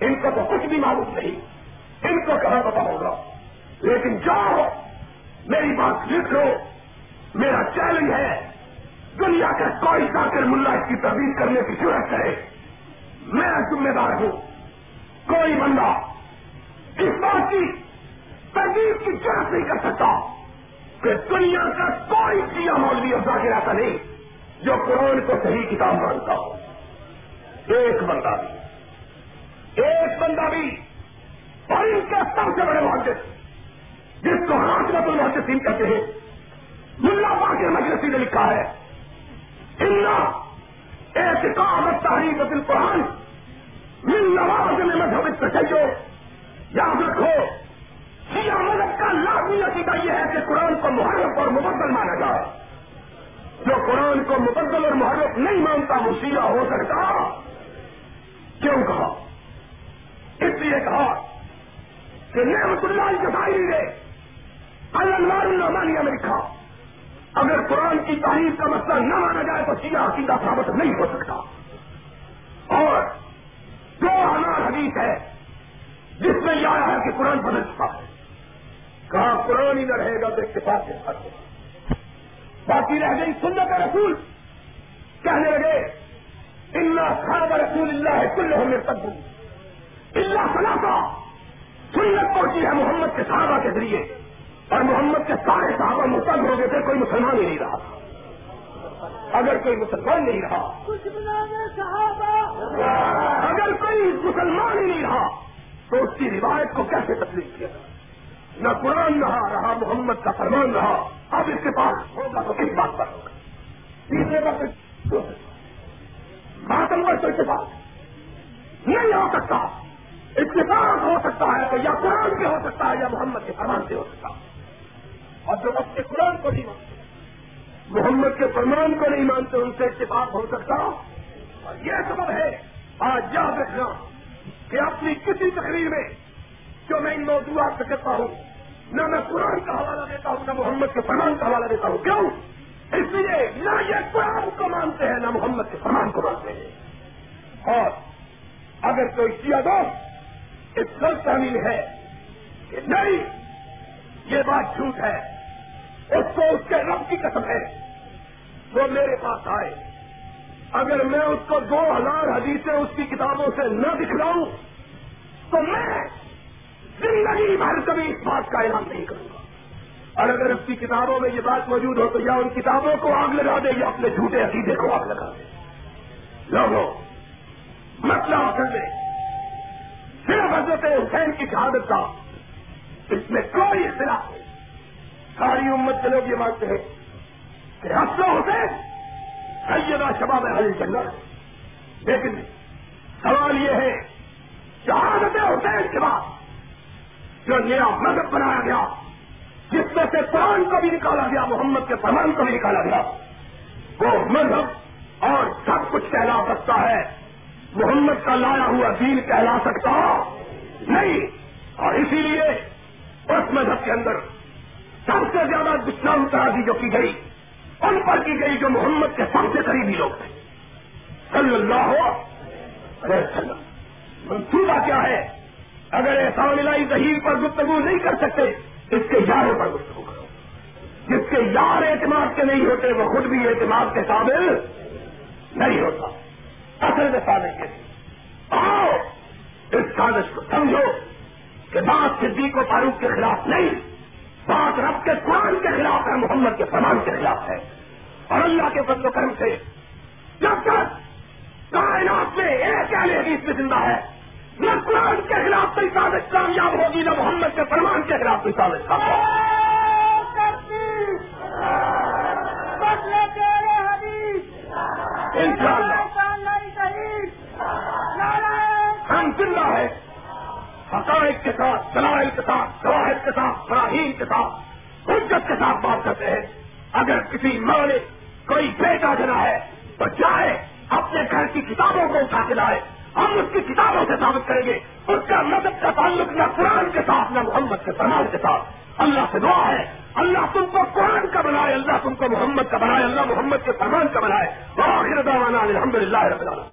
ان کو تو کچھ بھی معلوم نہیں۔ ان کو کہاں پتا ہوگا۔ لیکن جاؤ، میری بات لکھ لو۔ میرا چیلنج ہے۔ دنیا کا کوئی ذاکر ملا اس کی تبدیل کرنے کی ضرورت ہے۔ میں ذمہ دار ہوں۔ کوئی بندہ اس بات کی تردید کی ضرورت نہیں کر سکتا کہ دنیا کا کوئی کیا مولوی اور ذاکر ایسا نہیں جو قرآن کو صحیح کتاب مانتا ہو۔ ایک بندہ بھی۔ ایک بندہ بھی۔ اور ان کے سب سے بڑے محدث جس کو حاصلت المحدثین کہتے ہیں۔ ملا باقی مجلسی نے لکھا ہے۔ اعتقاد تحریر دل قرآن مل نواز میں مذہب تشیو یاد رکھو، شیعہ مذہب کا لازمی عقیدہ یہ ہے کہ قرآن کو محرف اور مبدل مانا جائے۔ جو قرآن کو مبدل اور محرف نہیں مانتا، وہ شیعہ ہو سکتا کیوں کہا۔ اس لیے کہا کہ نعمت اللہ کے شاعری نے الانوار الرحمانیہ میں لکھا۔ اگر قرآن کی تعریف کا مسئلہ نہ مانا جائے تو سیدھا سیدھا ثابت نہیں ہو سکتا۔ اور دو ہزار حدیث ہے، جس میں یہ آیا ہے کہ قرآن بدل چکا ہے۔ کہاں قرآن ہی نہ رہے گا تو اتفاق کے ساتھ باقی رہ گئی سنت رسول۔ کہنے لگے خواب رسول اللہ ہے کل ہمیں سب اللہ خلاصہ سنت پہنچی ہے محمد کے صحابہ کے ذریعے۔ اور محمد کے سارے صحابہ مسلم ہو گئے تھے، کوئی مسلمان ہی نہیں رہا۔ اگر کوئی مسلمان نہیں رہا، اگر کوئی مسلمان ہی نہیں رہا، تو اس کی روایت کو کیسے تسلیم کیا؟ نہ قرآن رہا رہا محمد کا فرمان رہا۔ اب اس کے پاس ہوگا تو کس بات پر ہوگا؟ تیسرے وقت ماتم پر تو اتفاق نہیں ہو سکتا۔ اتفاق ہو سکتا ہے تو یا قرآن سے ہو سکتا ہے یا محمد کے فرمان سے ہو سکتا ہے۔ اور جو وقت قرآن کو نہیں مانتے، محمد کے فرمان کو نہیں مانتے، ان سے اتفاق ہو سکتا؟ اور یہ سبب ہے، آج یاد رکھنا کہ اپنی کسی تقریر میں جو میں ان موضوعات سے کرتا ہوں، نہ میں قرآن کا حوالہ دیتا ہوں، نہ محمد کے فرمان کا حوالہ دیتا ہوں۔ کیوں؟ اس لیے نہ یہ قرآن کو مانتے ہیں، نہ محمد کے فرمان کو مانتے ہیں۔ اور اگر کوئی کیا دو اس غلط شامل ہے کہ نہیں، یہ بات جھوٹ ہے۔ اس کو اس کے رب کی قسم ہے۔ وہ میرے پاس آئے۔ اگر میں اس کو دو ہزار حدیثیں اس کی کتابوں سے نہ دکھلاؤں، تو میں زندگی بھر کبھی اس بات کا اعلان نہیں کروں گا۔ اور اگر اس کی کتابوں میں یہ بات موجود ہو، تو یا ان کتابوں کو آگ لگا دے، یا اپنے جھوٹے عقیدے کو آگ لگا دے۔ لوگوں، مسئلہ کر دے صرف حضرت حسین کی شہادت کا اس میں کوئی اختلاف نہیں ساری امت کے لوگ یہ مانتے ہیں کہ حسن حسین سیدہ شباب حل جنت لیکن سوال یہ ہے شہادت حسین کے بعد جو نیا مذہب بنایا گیا، جس میں سے قرآن کو بھی نکالا گیا، محمد کے فرمان کو بھی نکالا گیا، وہ مذہب اور سب کچھ کہلا سکتا ہے۔ محمد کا لایا ہوا دین کہلا سکتا نہیں، اور اسی لیے اس مذہب کے اندر سب سے زیادہ دشنام ترازی جو کی گئی، ان پر کی گئی جو محمد کے سب سے قریبی لوگ تھے۔ صلی اللہ علیہ وسلم۔ منصوبہ کیا ہے؟ اگر احسان الہی ظہیر پر گفتگو نہیں کر سکتے، اس کے یاروں پر گفتگو کرو۔ جس کے یار اعتماد کے نہیں ہوتے، وہ خود بھی اعتماد کے قابل نہیں ہوتا۔ اصل میں سازش کے آؤ، اس سازش کو سمجھو کہ بات صدیق و فاروق کے خلاف نہیں۔ بات رب کے قرآن کے خلاف ہے، محمد کے فرمان کے خلاف ہے۔ اور اللہ کے فضل و کرم سے جب تک کائنات میں ایک اہل حدیث میں زندہ ہے، نہ قرآن کے خلاف کوئی سازش کامیاب ہوگی، نہ محمد کے فرمان کے خلاف کوئی سازش کامیاب ہم زندہ ہے حقائق کے ساتھ، دلائل کے ساتھ، شواہد کے ساتھ، فراہیم کے ساتھ، حجت کے ساتھ بات کرتے ہیں۔ اگر کسی ماں نے کوئی بیٹا دینا ہے تو جائے، اپنے گھر کی کتابوں کو اٹھا کے لائے۔ ہم اس کی کتابوں سے ثابت کریں گے۔ اس کا مدد کا تعلق نہ قرآن کے ساتھ، نہ محمد کے فرمان کے ساتھ۔ اللہ سے دعا ہے۔ اللہ تم کو قرآن کا بنائے، اللہ تم کو محمد کا بنائے، اللہ محمد کے فرمان کا بنائے۔ الحمد للہ رب العالمین۔